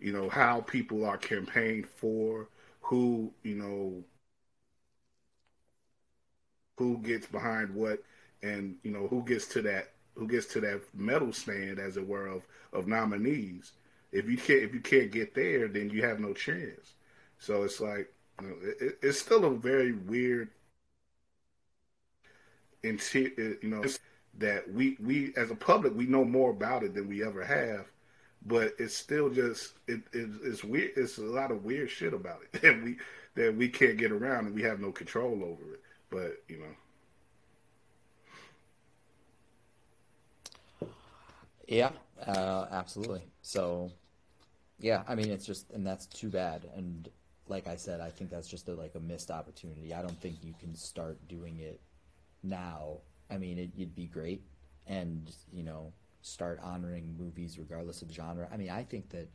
you know how people are campaigned for, who you know who gets behind what, and you know who gets to that who gets to that medal stand, as it were, of of nominees. If you can't if you can't get there, then you have no chance. So it's like you know, it, it's still a very weird, you know, that we we as a public we know more about it than we ever have, but it's still just it, it it's weird. It's a lot of weird shit about it that we that we can't get around and we have no control over it. But you know. Yeah, uh, absolutely. So, yeah, I mean, it's just, and that's too bad. And like I said, I think that's just a, like a missed opportunity. I don't think you can start doing it now. I mean, it, it'd be great, and you know, start honoring movies regardless of genre. I mean, I think that.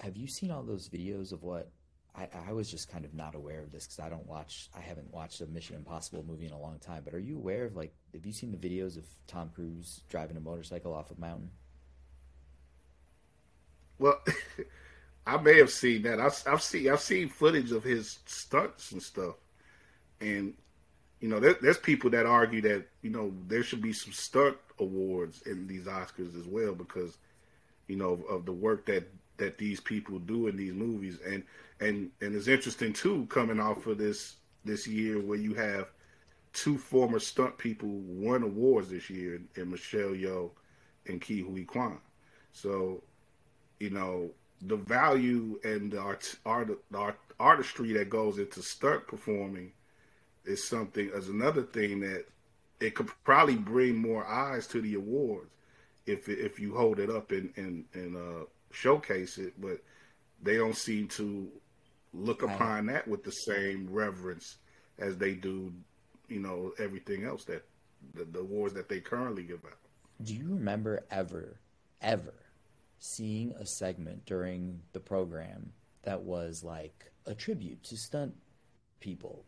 Have you seen all those videos of what I, I, was just kind of not aware of this because I don't watch, I haven't watched a Mission Impossible movie in a long time. But are you aware of like, have you seen the videos of Tom Cruise driving a motorcycle off a mountain? Well, I may have seen that. I've, I've, seen I've seen footage of his stunts and stuff, and you know, there, there's people that argue that you know there should be some stunt awards in these Oscars as well because you know of, of the work that that these people do in these movies and and and it's interesting too coming off of this this year where you have two former stunt people won awards this year in Michelle Yeoh and Ke Huy Quan. So, you know, the value and the art, art, art artistry that goes into stunt performing is something as another thing that it could probably bring more eyes to the awards if if you hold it up and and, and uh, showcase it, but they don't seem to look upon that with the same reverence as they do, you know, everything else that the, the awards that they currently give out. Do you remember ever, ever seeing a segment during the program that was like a tribute to stunt people?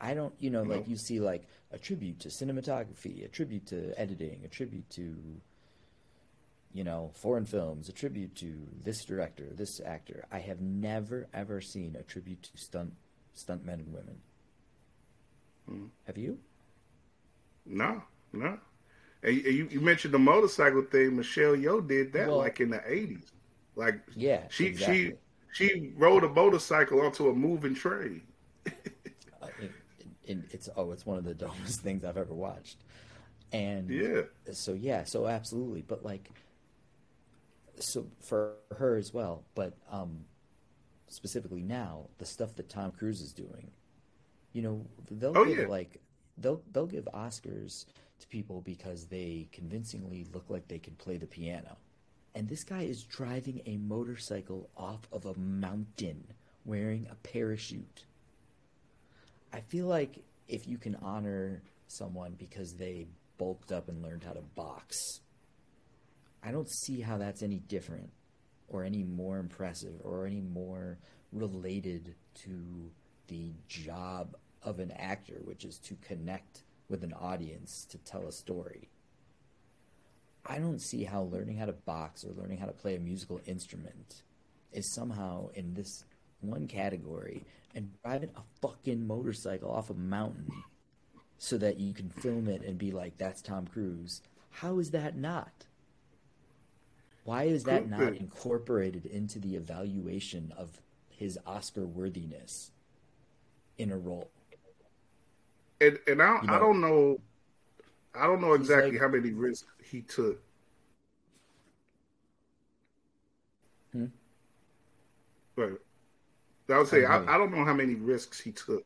I don't, you know, no. like you see like a tribute to cinematography, a tribute to editing, a tribute to you know, foreign films, a tribute to this director, this actor. I have never ever seen a tribute to stunt stunt men and women. Hmm. Have you? No, no. And you, you, mentioned the motorcycle thing. Michelle Yeoh did that well, like in the eighties. Like yeah, she exactly. she she rode a motorcycle onto a moving train. it, it's oh, it's one of the dumbest things I've ever watched. And yeah, so yeah, so absolutely. But like, so for her as well. But um, specifically now, the stuff that Tom Cruise is doing, you know, they'll oh, give yeah. like they'll they'll give Oscars to people because they convincingly look like they can play the piano. And this guy is driving a motorcycle off of a mountain wearing a parachute. I feel like if you can honor someone because they bulked up and learned how to box, I don't see how that's any different or any more impressive or any more related to the job of an actor, which is to connect with an audience to tell a story. I don't see how learning how to box or learning how to play a musical instrument is somehow in this one category and driving a fucking motorcycle off a mountain so that you can film it and be like, that's Tom Cruise. How is that not? Why is that not incorporated into the evaluation of his Oscar worthiness in a role? And and I, you know, I don't know I don't know exactly like, how many risks he took. Hmm? But I would say I, I, I, don't know how many risks he took.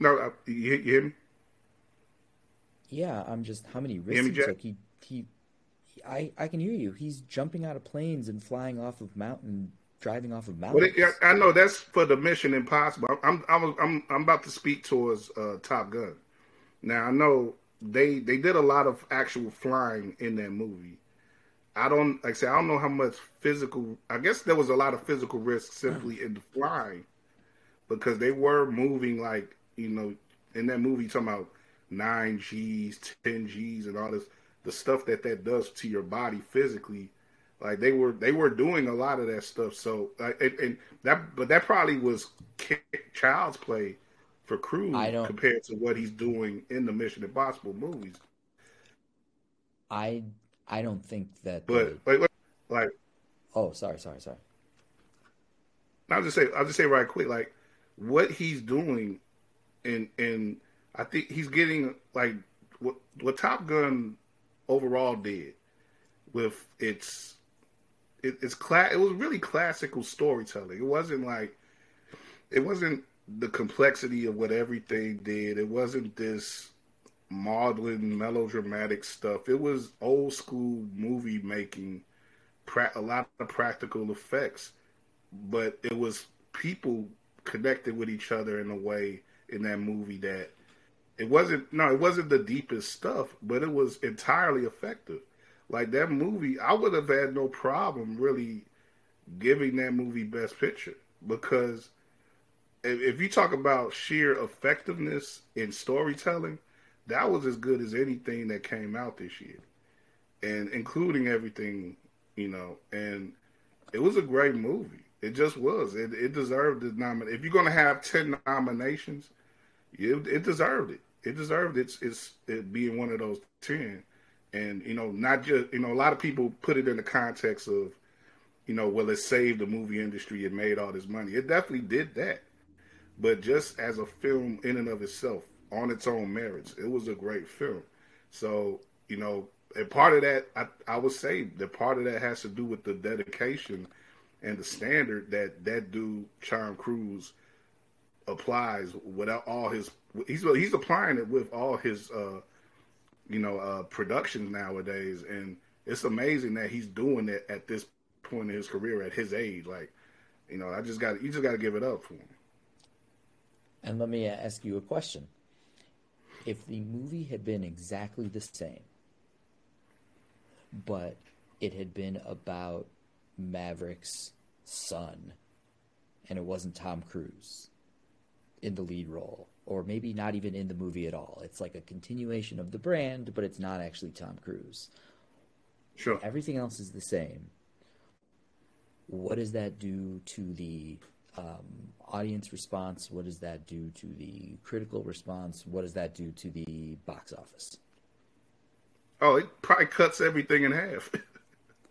No, I, you, you, hear me? Yeah, I'm just how many risks he took. He he I, I can hear you. He's jumping out of planes and flying off of mountain, driving off of mountains. Well, I know that's for the Mission Impossible. I'm I'm I'm I'm about to speak towards uh, Top Gun. Now I know they they did a lot of actual flying in that movie. I don't like I say I don't know how much physical. I guess there was a lot of physical risk simply in the flying because they were moving like you know in that movie talking about nine G's, ten G's, and all this the stuff that that does to your body physically like they were they were doing a lot of that stuff so and, and, that but that probably was child's play for Cruise compared to what he's doing in the Mission Impossible movies. I I don't think that. But like, like, oh, sorry, sorry, sorry. I'll just say I'll just say right quick, like what he's doing, and and I think he's getting like what what Top Gun overall did with its it, it's cla- it was really classical storytelling. It wasn't like it wasn't the complexity of what everything did. It wasn't this maudlin melodramatic stuff. It was old school movie making, pra- a lot of practical effects, but it was people connected with each other in a way in that movie that it wasn't no, it wasn't the deepest stuff, but it was entirely effective. Like that movie, I would have had no problem really giving that movie Best Picture because if, if you talk about sheer effectiveness in storytelling, that was as good as anything that came out this year, and including everything, you know. And it was a great movie. It just was. It, it deserved the nomination. If you're going to have ten nominations, it, it deserved it it deserved its its it being one of those ten. And you know, not just you know, a lot of people put it in the context of, you know, well, it saved the movie industry, it made all this money. It definitely did that. But just as a film in and of itself, on its own merits, it was a great film. So, you know, and part of that, I, I would say that part of that has to do with the dedication and the standard that that dude, Tom Cruise, applies without all his he's he's applying it with all his uh, you know, uh, productions nowadays, and it's amazing that he's doing it at this point in his career at his age. Like, you know, I just got you just got to give it up for him. And let me ask you a question: If the movie had been exactly the same, but it had been about Maverick's son, and it wasn't Tom Cruise in the lead role, or maybe not even in the movie at all. It's like a continuation of the brand, but it's not actually Tom Cruise. Sure. Everything else is the same. What does that do to the um, audience response? What does that do to the critical response? What does that do to the box office? Oh, it probably cuts everything in half.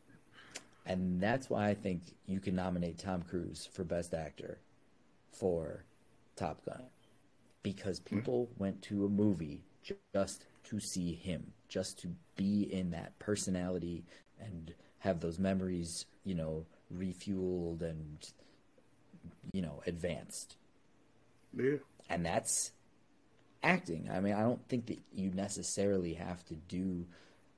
and that's why I think you can nominate Tom Cruise for Best Actor for Top Gun because hmm. people mm-hmm. went to a movie just to see him, just to be in that personality and have those memories, you know, refueled and you know, advanced. Yeah. And that's acting. I mean, I don't think that you necessarily have to do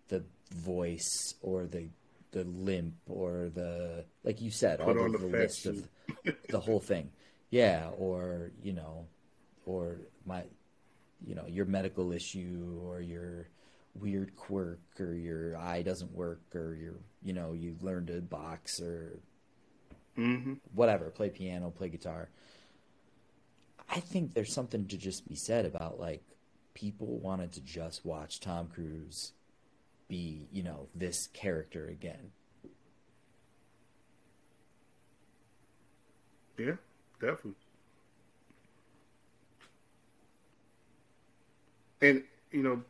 the voice or the the limp or the like you said, Put all the, the list of the whole thing. Yeah, or you know, or my, you know, your medical issue or your weird quirk or your eye doesn't work or your, you know, you learned to box or mm-hmm. whatever, play piano, play guitar. I think there's something to just be said about like people wanted to just watch Tom Cruise be, you know, this character again. Yeah, definitely. And you know,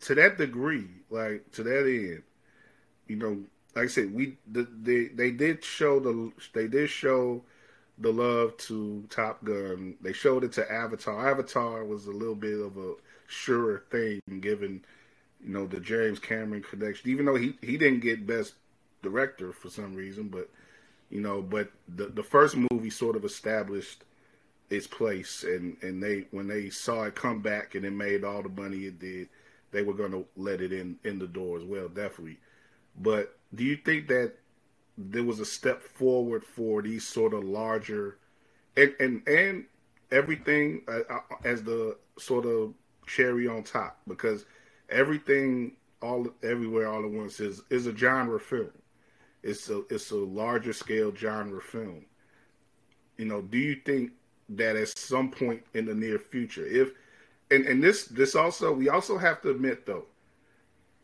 to that degree, like to that end, you know, like I said, we the, they they did show the they did show the love to Top Gun. They showed it to Avatar. Avatar was a little bit of a surer thing, given you know the James Cameron connection. Even though he he didn't get Best Director for some reason, but you know, but the the first movie sort of established its place, and and they when they saw it come back and it made all the money it did, they were going to let it in in the door as well, definitely. But do you think that there was a step forward for these sort of larger and and, and everything uh, uh, as the sort of cherry on top because everything all everywhere all at once is is a genre film. It's a it's a larger scale genre film. You know, do you think that at some point in the near future, if and and this this also we also have to admit though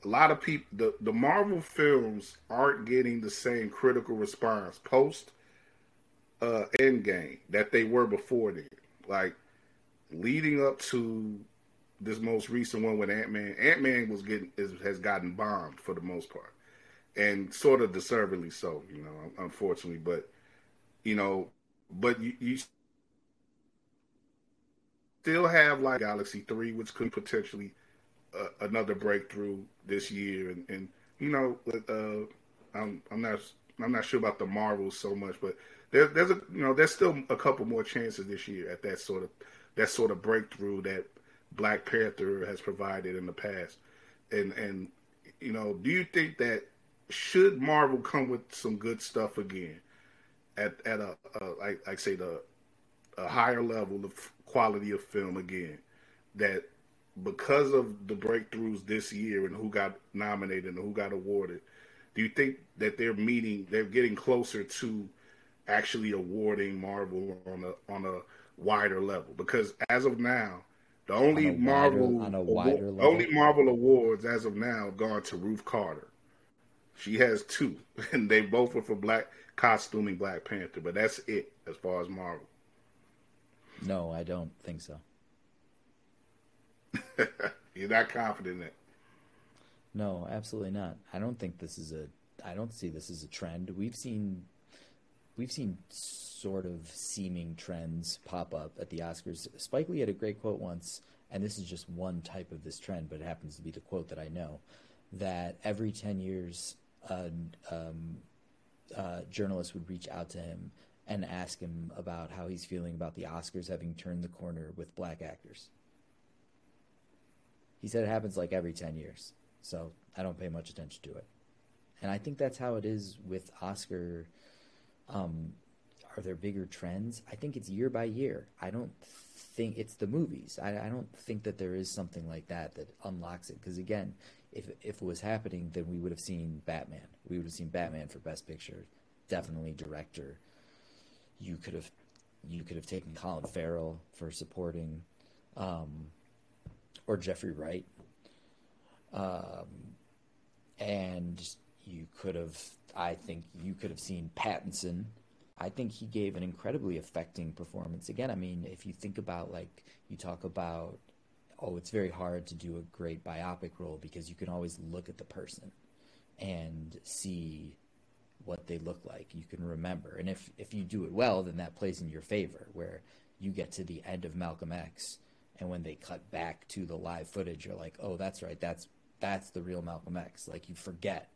a lot of people the, the Marvel films aren't getting the same critical response post uh Endgame that they were before then. Like leading up to this most recent one with Ant Man, Ant Man was getting is, has gotten bombed for the most part, and sort of deservedly so, you know, unfortunately. But you know, but you, you still have like Galaxy Three, which could potentially another breakthrough this year, and, and you know, uh, I'm I'm not I'm not sure about the Marvels so much, but there, there's a you know there's still a couple more chances this year at that sort of that sort of breakthrough that Black Panther has provided in the past, and and you know, do you think that should Marvel come with some good stuff again at at a, a like like say the a higher level of quality of film again that because of the breakthroughs this year and who got nominated and who got awarded, do you think that they're meeting, they're getting closer to actually awarding Marvel on a on a wider level? Because as of now, the only on Marvel wider, on a wider award, only Marvel awards as of now gone to Ruth Carter. She has two, and they both were for black costuming Black Panther, but that's it as far as Marvel. No, I don't think so. You're not confident in it. No, absolutely not. I don't think this is a. I don't see this as a trend. We've seen, we've seen sort of seeming trends pop up at the Oscars. Spike Lee had a great quote once, and this is just one type of this trend, but it happens to be the quote that I know. That every ten years, a um, uh, journalist would reach out to him and ask him about how he's feeling about the Oscars having turned the corner with black actors He said it happens like every 10 years. So I don't pay much attention to it. And I think that's how it is with Oscar. Um, are there bigger trends? I think it's year by year. I don't think it's the movies. I, I don't think that there is something like that that unlocks it. Because again, if if it was happening, then we would have seen Batman. We would have seen Batman for Best Picture, definitely director. You could have you could have taken Colin Farrell for supporting, um, or Jeffrey Wright, um, and you could have. I think you could have seen Pattinson. I think he gave an incredibly affecting performance. Again, I mean, if you think about like you talk about, oh, it's very hard to do a great biopic role because you can always look at the person and see what they look like. You can remember, and if if you do it well, then that plays in your favor. Where you get to the end of Malcolm X, and when they cut back to the live footage, you're like, oh, that's right, that's that's the real Malcolm X. Like you forget,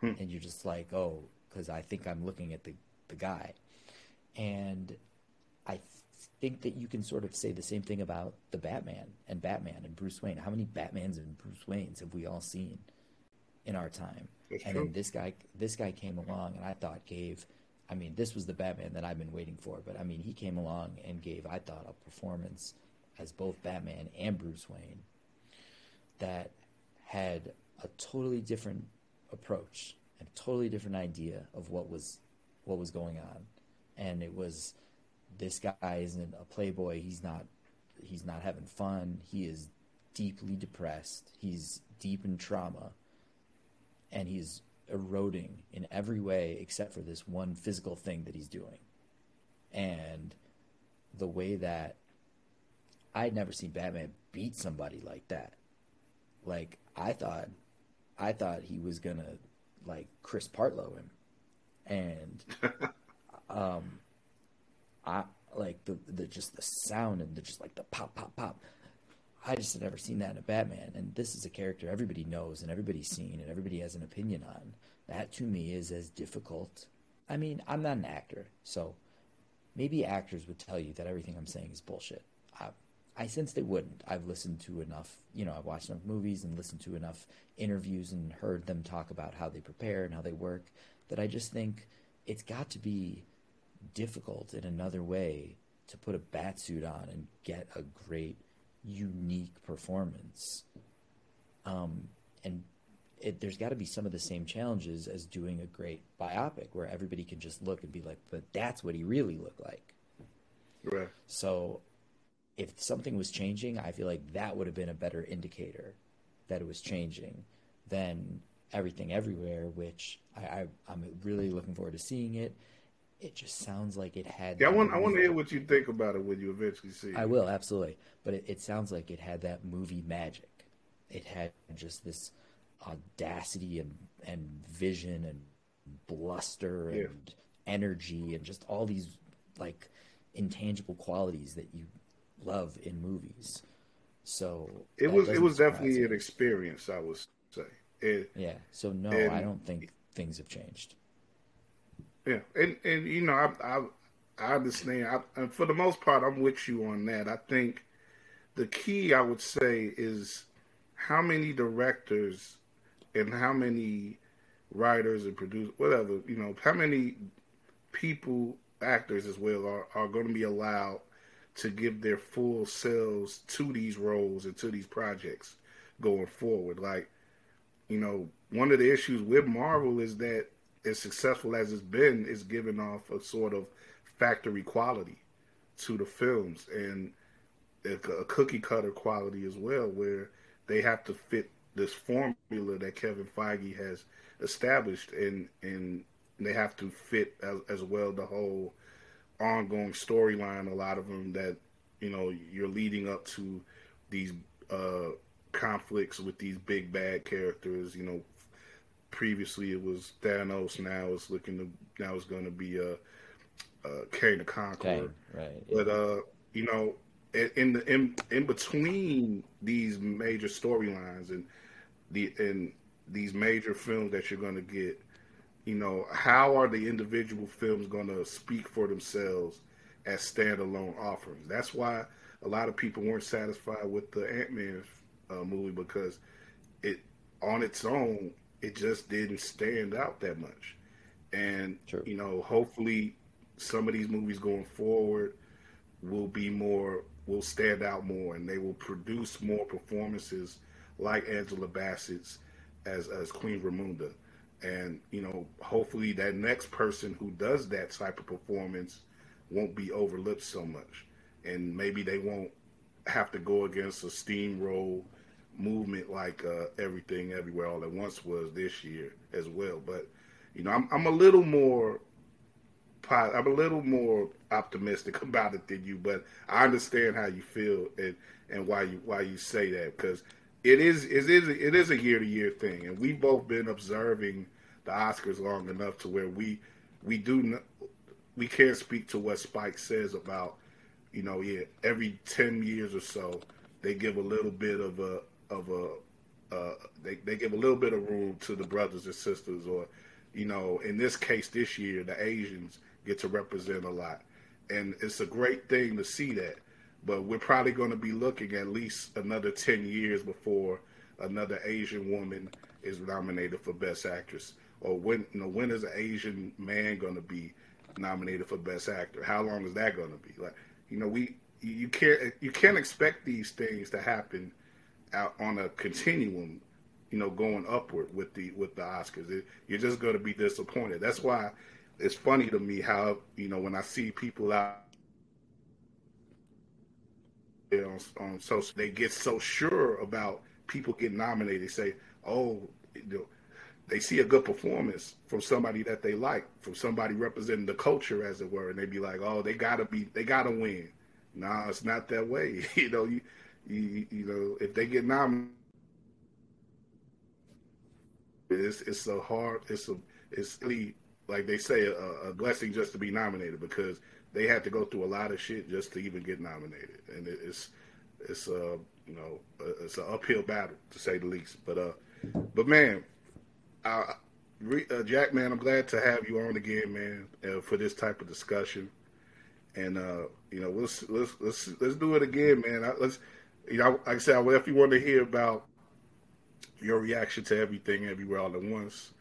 hmm. and you're just like, oh, because I think I'm looking at the the guy, and I think that you can sort of say the same thing about the Batman and Batman and Bruce Wayne. How many Batmans and Bruce Waynes have we all seen in our time? That's and true. then this guy, this guy came along, and I thought gave. I mean, this was the Batman that I've been waiting for. But I mean, he came along and gave, I thought, a performance as both Batman and Bruce Wayne that had a totally different approach and a totally different idea of what was what was going on. And it was this guy isn't a playboy. He's not he's not having fun. He is deeply depressed. He's deep in trauma and he's eroding in every way except for this one physical thing that he's doing. And the way that I'd never seen Batman beat somebody like that. Like I thought I thought he was gonna like Chris Partlow him. And um I like the the just the sound and the just like the pop pop pop I just had never seen that in a Batman. And this is a character everybody knows and everybody's seen and everybody has an opinion on. That to me is as difficult. I mean, I'm not an actor, so maybe actors would tell you that everything I'm saying is bullshit. I, sense they wouldn't. I've listened to enough, you know, I've watched enough movies and listened to enough interviews and heard them talk about how they prepare and how they work that I just think it's got to be difficult in another way to put a bat suit on and get a great unique performance. Um, and it, there's got to be some of the same challenges as doing a great biopic where everybody can just look and be like, but that's what he really looked like. Right. So if something was changing, I feel like that would have been a better indicator that it was changing than everything everywhere, which I, I, I'm really looking forward to seeing it it just sounds like it had. Yeah, I want I want to hear what you think about it when you eventually see. it. I will absolutely, but it, it sounds like it had that movie magic. It had just this audacity and and vision and bluster and yeah. energy and just all these like intangible qualities that you love in movies. So it was it was definitely an experience. I would say. It, yeah. So no, I don't think things have changed. Yeah, and and you know, I I, I understand. I, and for the most part, I'm with you on that. I think the key, I would say, is how many directors and how many writers and producers, whatever, you know, how many people, actors as well, are, are going to be allowed to give their full selves to these roles and to these projects going forward. Like, you know, one of the issues with Marvel is that as successful as it's been, is giving off a sort of factory quality to the films and a, a cookie cutter quality as well, where they have to fit this formula that Kevin Feige has established, and and they have to fit as, as well the whole ongoing storyline. A lot of them that you know you're leading up to these uh, conflicts with these big bad characters. You know, previously it was Thanos. Now it's looking to now it's going to be a uh, uh, Kang the Conqueror. right. But uh, you know, in the in in between these major storylines and the and these major films that you're going to get, you know, how are the individual films going to speak for themselves as standalone offerings? That's why a lot of people weren't satisfied with the Ant Man uh, movie because it on its own it just didn't stand out that much. And True. you know, hopefully some of these movies going forward will be more will stand out more and they will produce more performances like Angela Bassett's as as Queen Ramonda. And, you know, hopefully that next person who does that type of performance won't be overlooked so much. And maybe they won't have to go against a steamroll movement like uh, everything everywhere all at once was this year as well. But you know, I'm I'm a little more I'm a little more optimistic about it than you, but I understand how you feel and and why you why you say that because it is it is it is a year to year thing, and we've both been observing the Oscars long enough to where we we do we can't speak to what Spike says about you know yeah every ten years or so they give a little bit of a of a uh, they they give a little bit of room to the brothers and sisters, or you know, in this case this year, the Asians get to represent a lot, and it's a great thing to see that. But we're probably going to be looking at least another ten years before another Asian woman is nominated for Best Actress, or when you know when is an Asian man going to be nominated for Best Actor? How long is that going to be? Like, you know, we you can't you can't expect these things to happen out on a continuum, you know, going upward with the with the Oscars. It, you're just going to be disappointed. That's why it's funny to me how you know when I see people out on, on social, they get so sure about people getting nominated. They say, "Oh, you know, they see a good performance from somebody that they like, from somebody representing the culture, as it were, and they be like, "Oh, they gotta be, they gotta win." Nah, it's not that way. you know, you you, you know, if they get nominated, it's it's a hard, it's a it's really like they say a, a, blessing just to be nominated because they had to go through a lot of shit just to even get nominated, and it's it's a uh, you know it's an uphill battle to say the least. But uh, but man, uh, Jack, man, I'm glad to have you on again, man, uh, for this type of discussion. And uh, you know, let's let's let's let's do it again, man. I, Let's you know, like I said, I definitely want to hear about your reaction to everything, everywhere, all at once,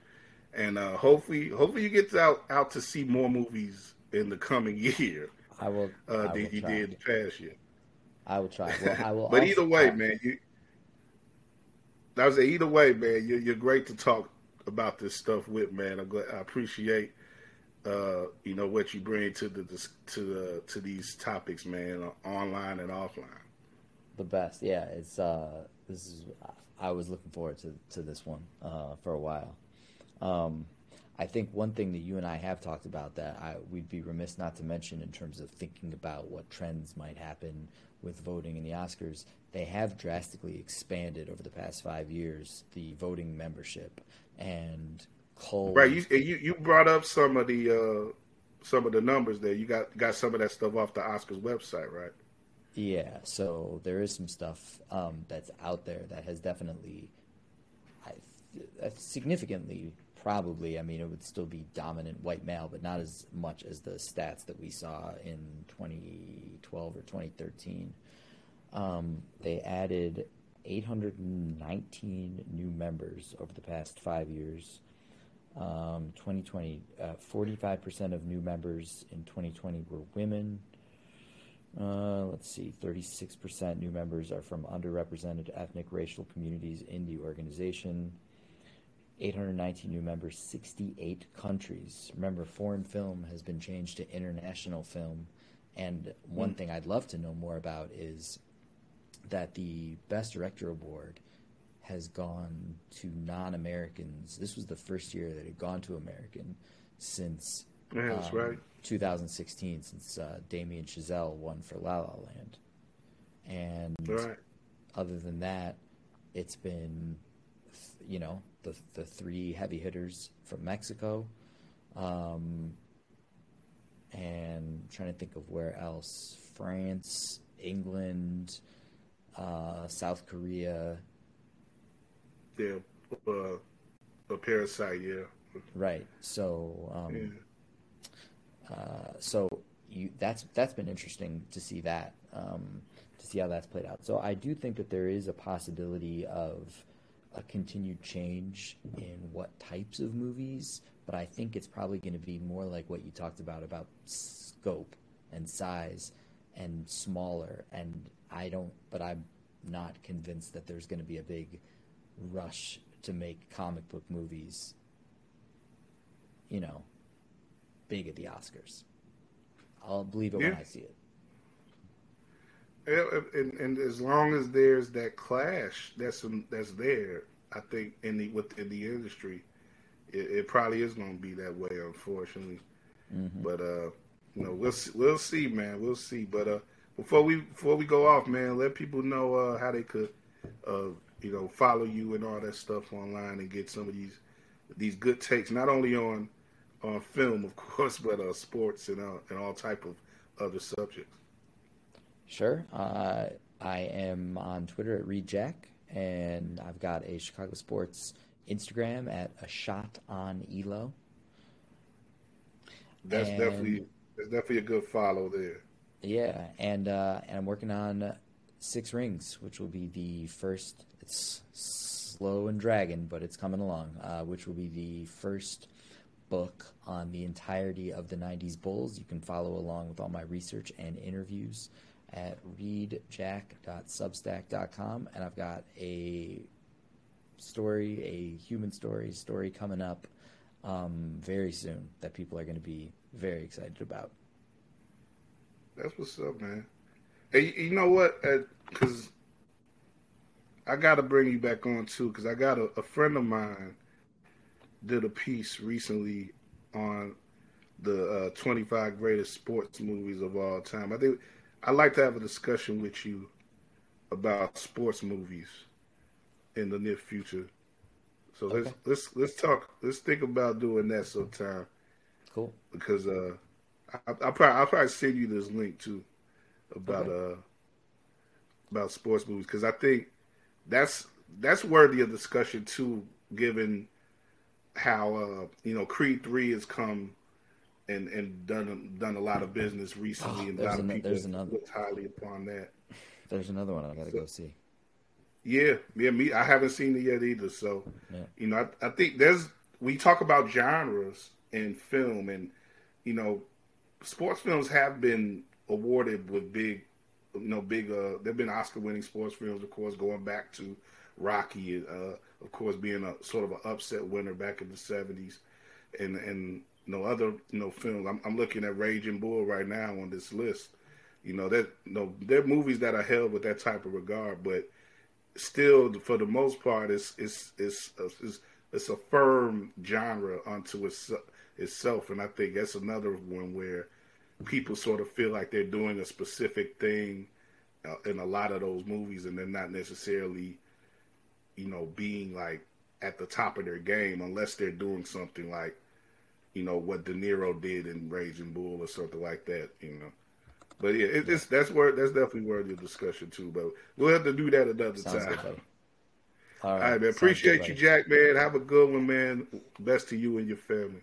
and uh, hopefully, hopefully you get out out to see more movies in the coming year. I will. Uh, I than you did the past year. I will try. Well, I will. but either way, man, you. I was either way, man, you're, you're great to talk about this stuff with, man. I'm glad, I appreciate uh, you know what you bring to the to the to these topics, man, online and offline the best. Yeah, it's uh, this is. I was looking forward to to this one uh, for a while. Um, I think one thing that you and I have talked about that I, we'd be remiss not to mention in terms of thinking about what trends might happen with voting in the Oscars, they have drastically expanded over the past five years the voting membership and Cole. Right, you you, you brought up some of the uh, some of the numbers there. You got got some of that stuff off the Oscars website, right? Yeah, so there is some stuff um, that's out there that has definitely, I, uh, significantly, probably. I mean, it would still be dominant white male, but not as much as the stats that we saw in 2012 or 2013. Um, they added 819 new members over the past five years. Um, 2020, uh, 45% of new members in 2020 were women. Uh, let's see, 36% new members are from underrepresented ethnic racial communities in the organization. 819 new members, 68 countries. Remember, foreign film has been changed to international film. And one mm. thing I'd love to know more about is that the Best Director Award has gone to non Americans. This was the first year that it had gone to American since yeah, that's um, right. 2016, since uh, Damien Chazelle won for La La Land, and right. other than that, it's been, you know, the the three heavy hitters from Mexico, um, and I'm trying to think of where else: France, England, uh, South Korea. Yeah, uh, a parasite. Yeah. Right. So. Um, yeah uh, so you that's that's been interesting to see that um, to see how that's played out. So I do think that there is a possibility of a continued change in what types of movies, but I think it's probably going to be more like what you talked about about scope and size and smaller. And I don't, but I'm not convinced that there's going to be a big rush to make comic book movies, you know, big at the Oscars. I'll believe it yeah. when I see it. And, and, as long as there's that clash that's that's there, I think in the within the industry, it, it probably is going to be that way, unfortunately. Mm-hmm. But uh, you know, we'll see, we'll see, man. We'll see. But uh, before we before we go off, man, let people know uh, how they could, uh, you know, follow you and all that stuff online and get some of these these good takes, not only on on film, of course, but uh, sports and uh, and all type of other subjects. Sure. Uh, I am on Twitter at Reed and I've got a Chicago Sports Instagram at a shot on Elo. That's and, definitely that's definitely a good follow there. Yeah, and uh, and I'm working on Six Rings, which will be the first. It's slow and dragging, but it's coming along. Uh, which will be the first book on the entirety of the '90s Bulls. You can follow along with all my research and interviews at readjack.substack.com, and I've got a story, a human story story coming up um, very soon that people are going to be very excited about. That's what's up, man. Hey, you know what? Because uh, I got to bring you back on too, because I got a, a friend of mine did a piece recently on the uh, 25 greatest sports movies of all time. I think I'd like to have a discussion with you about sports movies in the near future. So okay. let's let's let's talk. Let's think about doing that sometime. Cool. Because uh, I, will probably I'll probably send you this link too about okay. uh about sports movies because I think that's that's worthy of discussion too, given how uh you know Creed three has come and and done done a lot of business recently, oh, and a lot of people another, looked highly upon that. There's another one I gotta so, go see. Yeah, yeah, me. I haven't seen it yet either. So, yeah. you know, I, I think there's we talk about genres in film, and you know, sports films have been awarded with big, you know, big. Uh, there've been Oscar-winning sports films, of course, going back to Rocky, uh, of course, being a sort of an upset winner back in the '70s, and and know other you know films. I'm, I'm looking at Raging Bull right now on this list. You know that know they're movies that are held with that type of regard, but still, for the most part, it's it's it's it's, it's a firm genre unto its, itself, and I think that's another one where people sort of feel like they're doing a specific thing uh, in a lot of those movies, and they're not necessarily, you know, being like at the top of their game unless they're doing something like, you know, what De Niro did in Raging Bull or something like that, you know. But yeah, it, it's that's where that's definitely worthy of discussion too. But we'll have to do that another Sounds time. Good, All right, All right man. Appreciate good, you, Jack. Man, have a good one, man. Best to you and your family.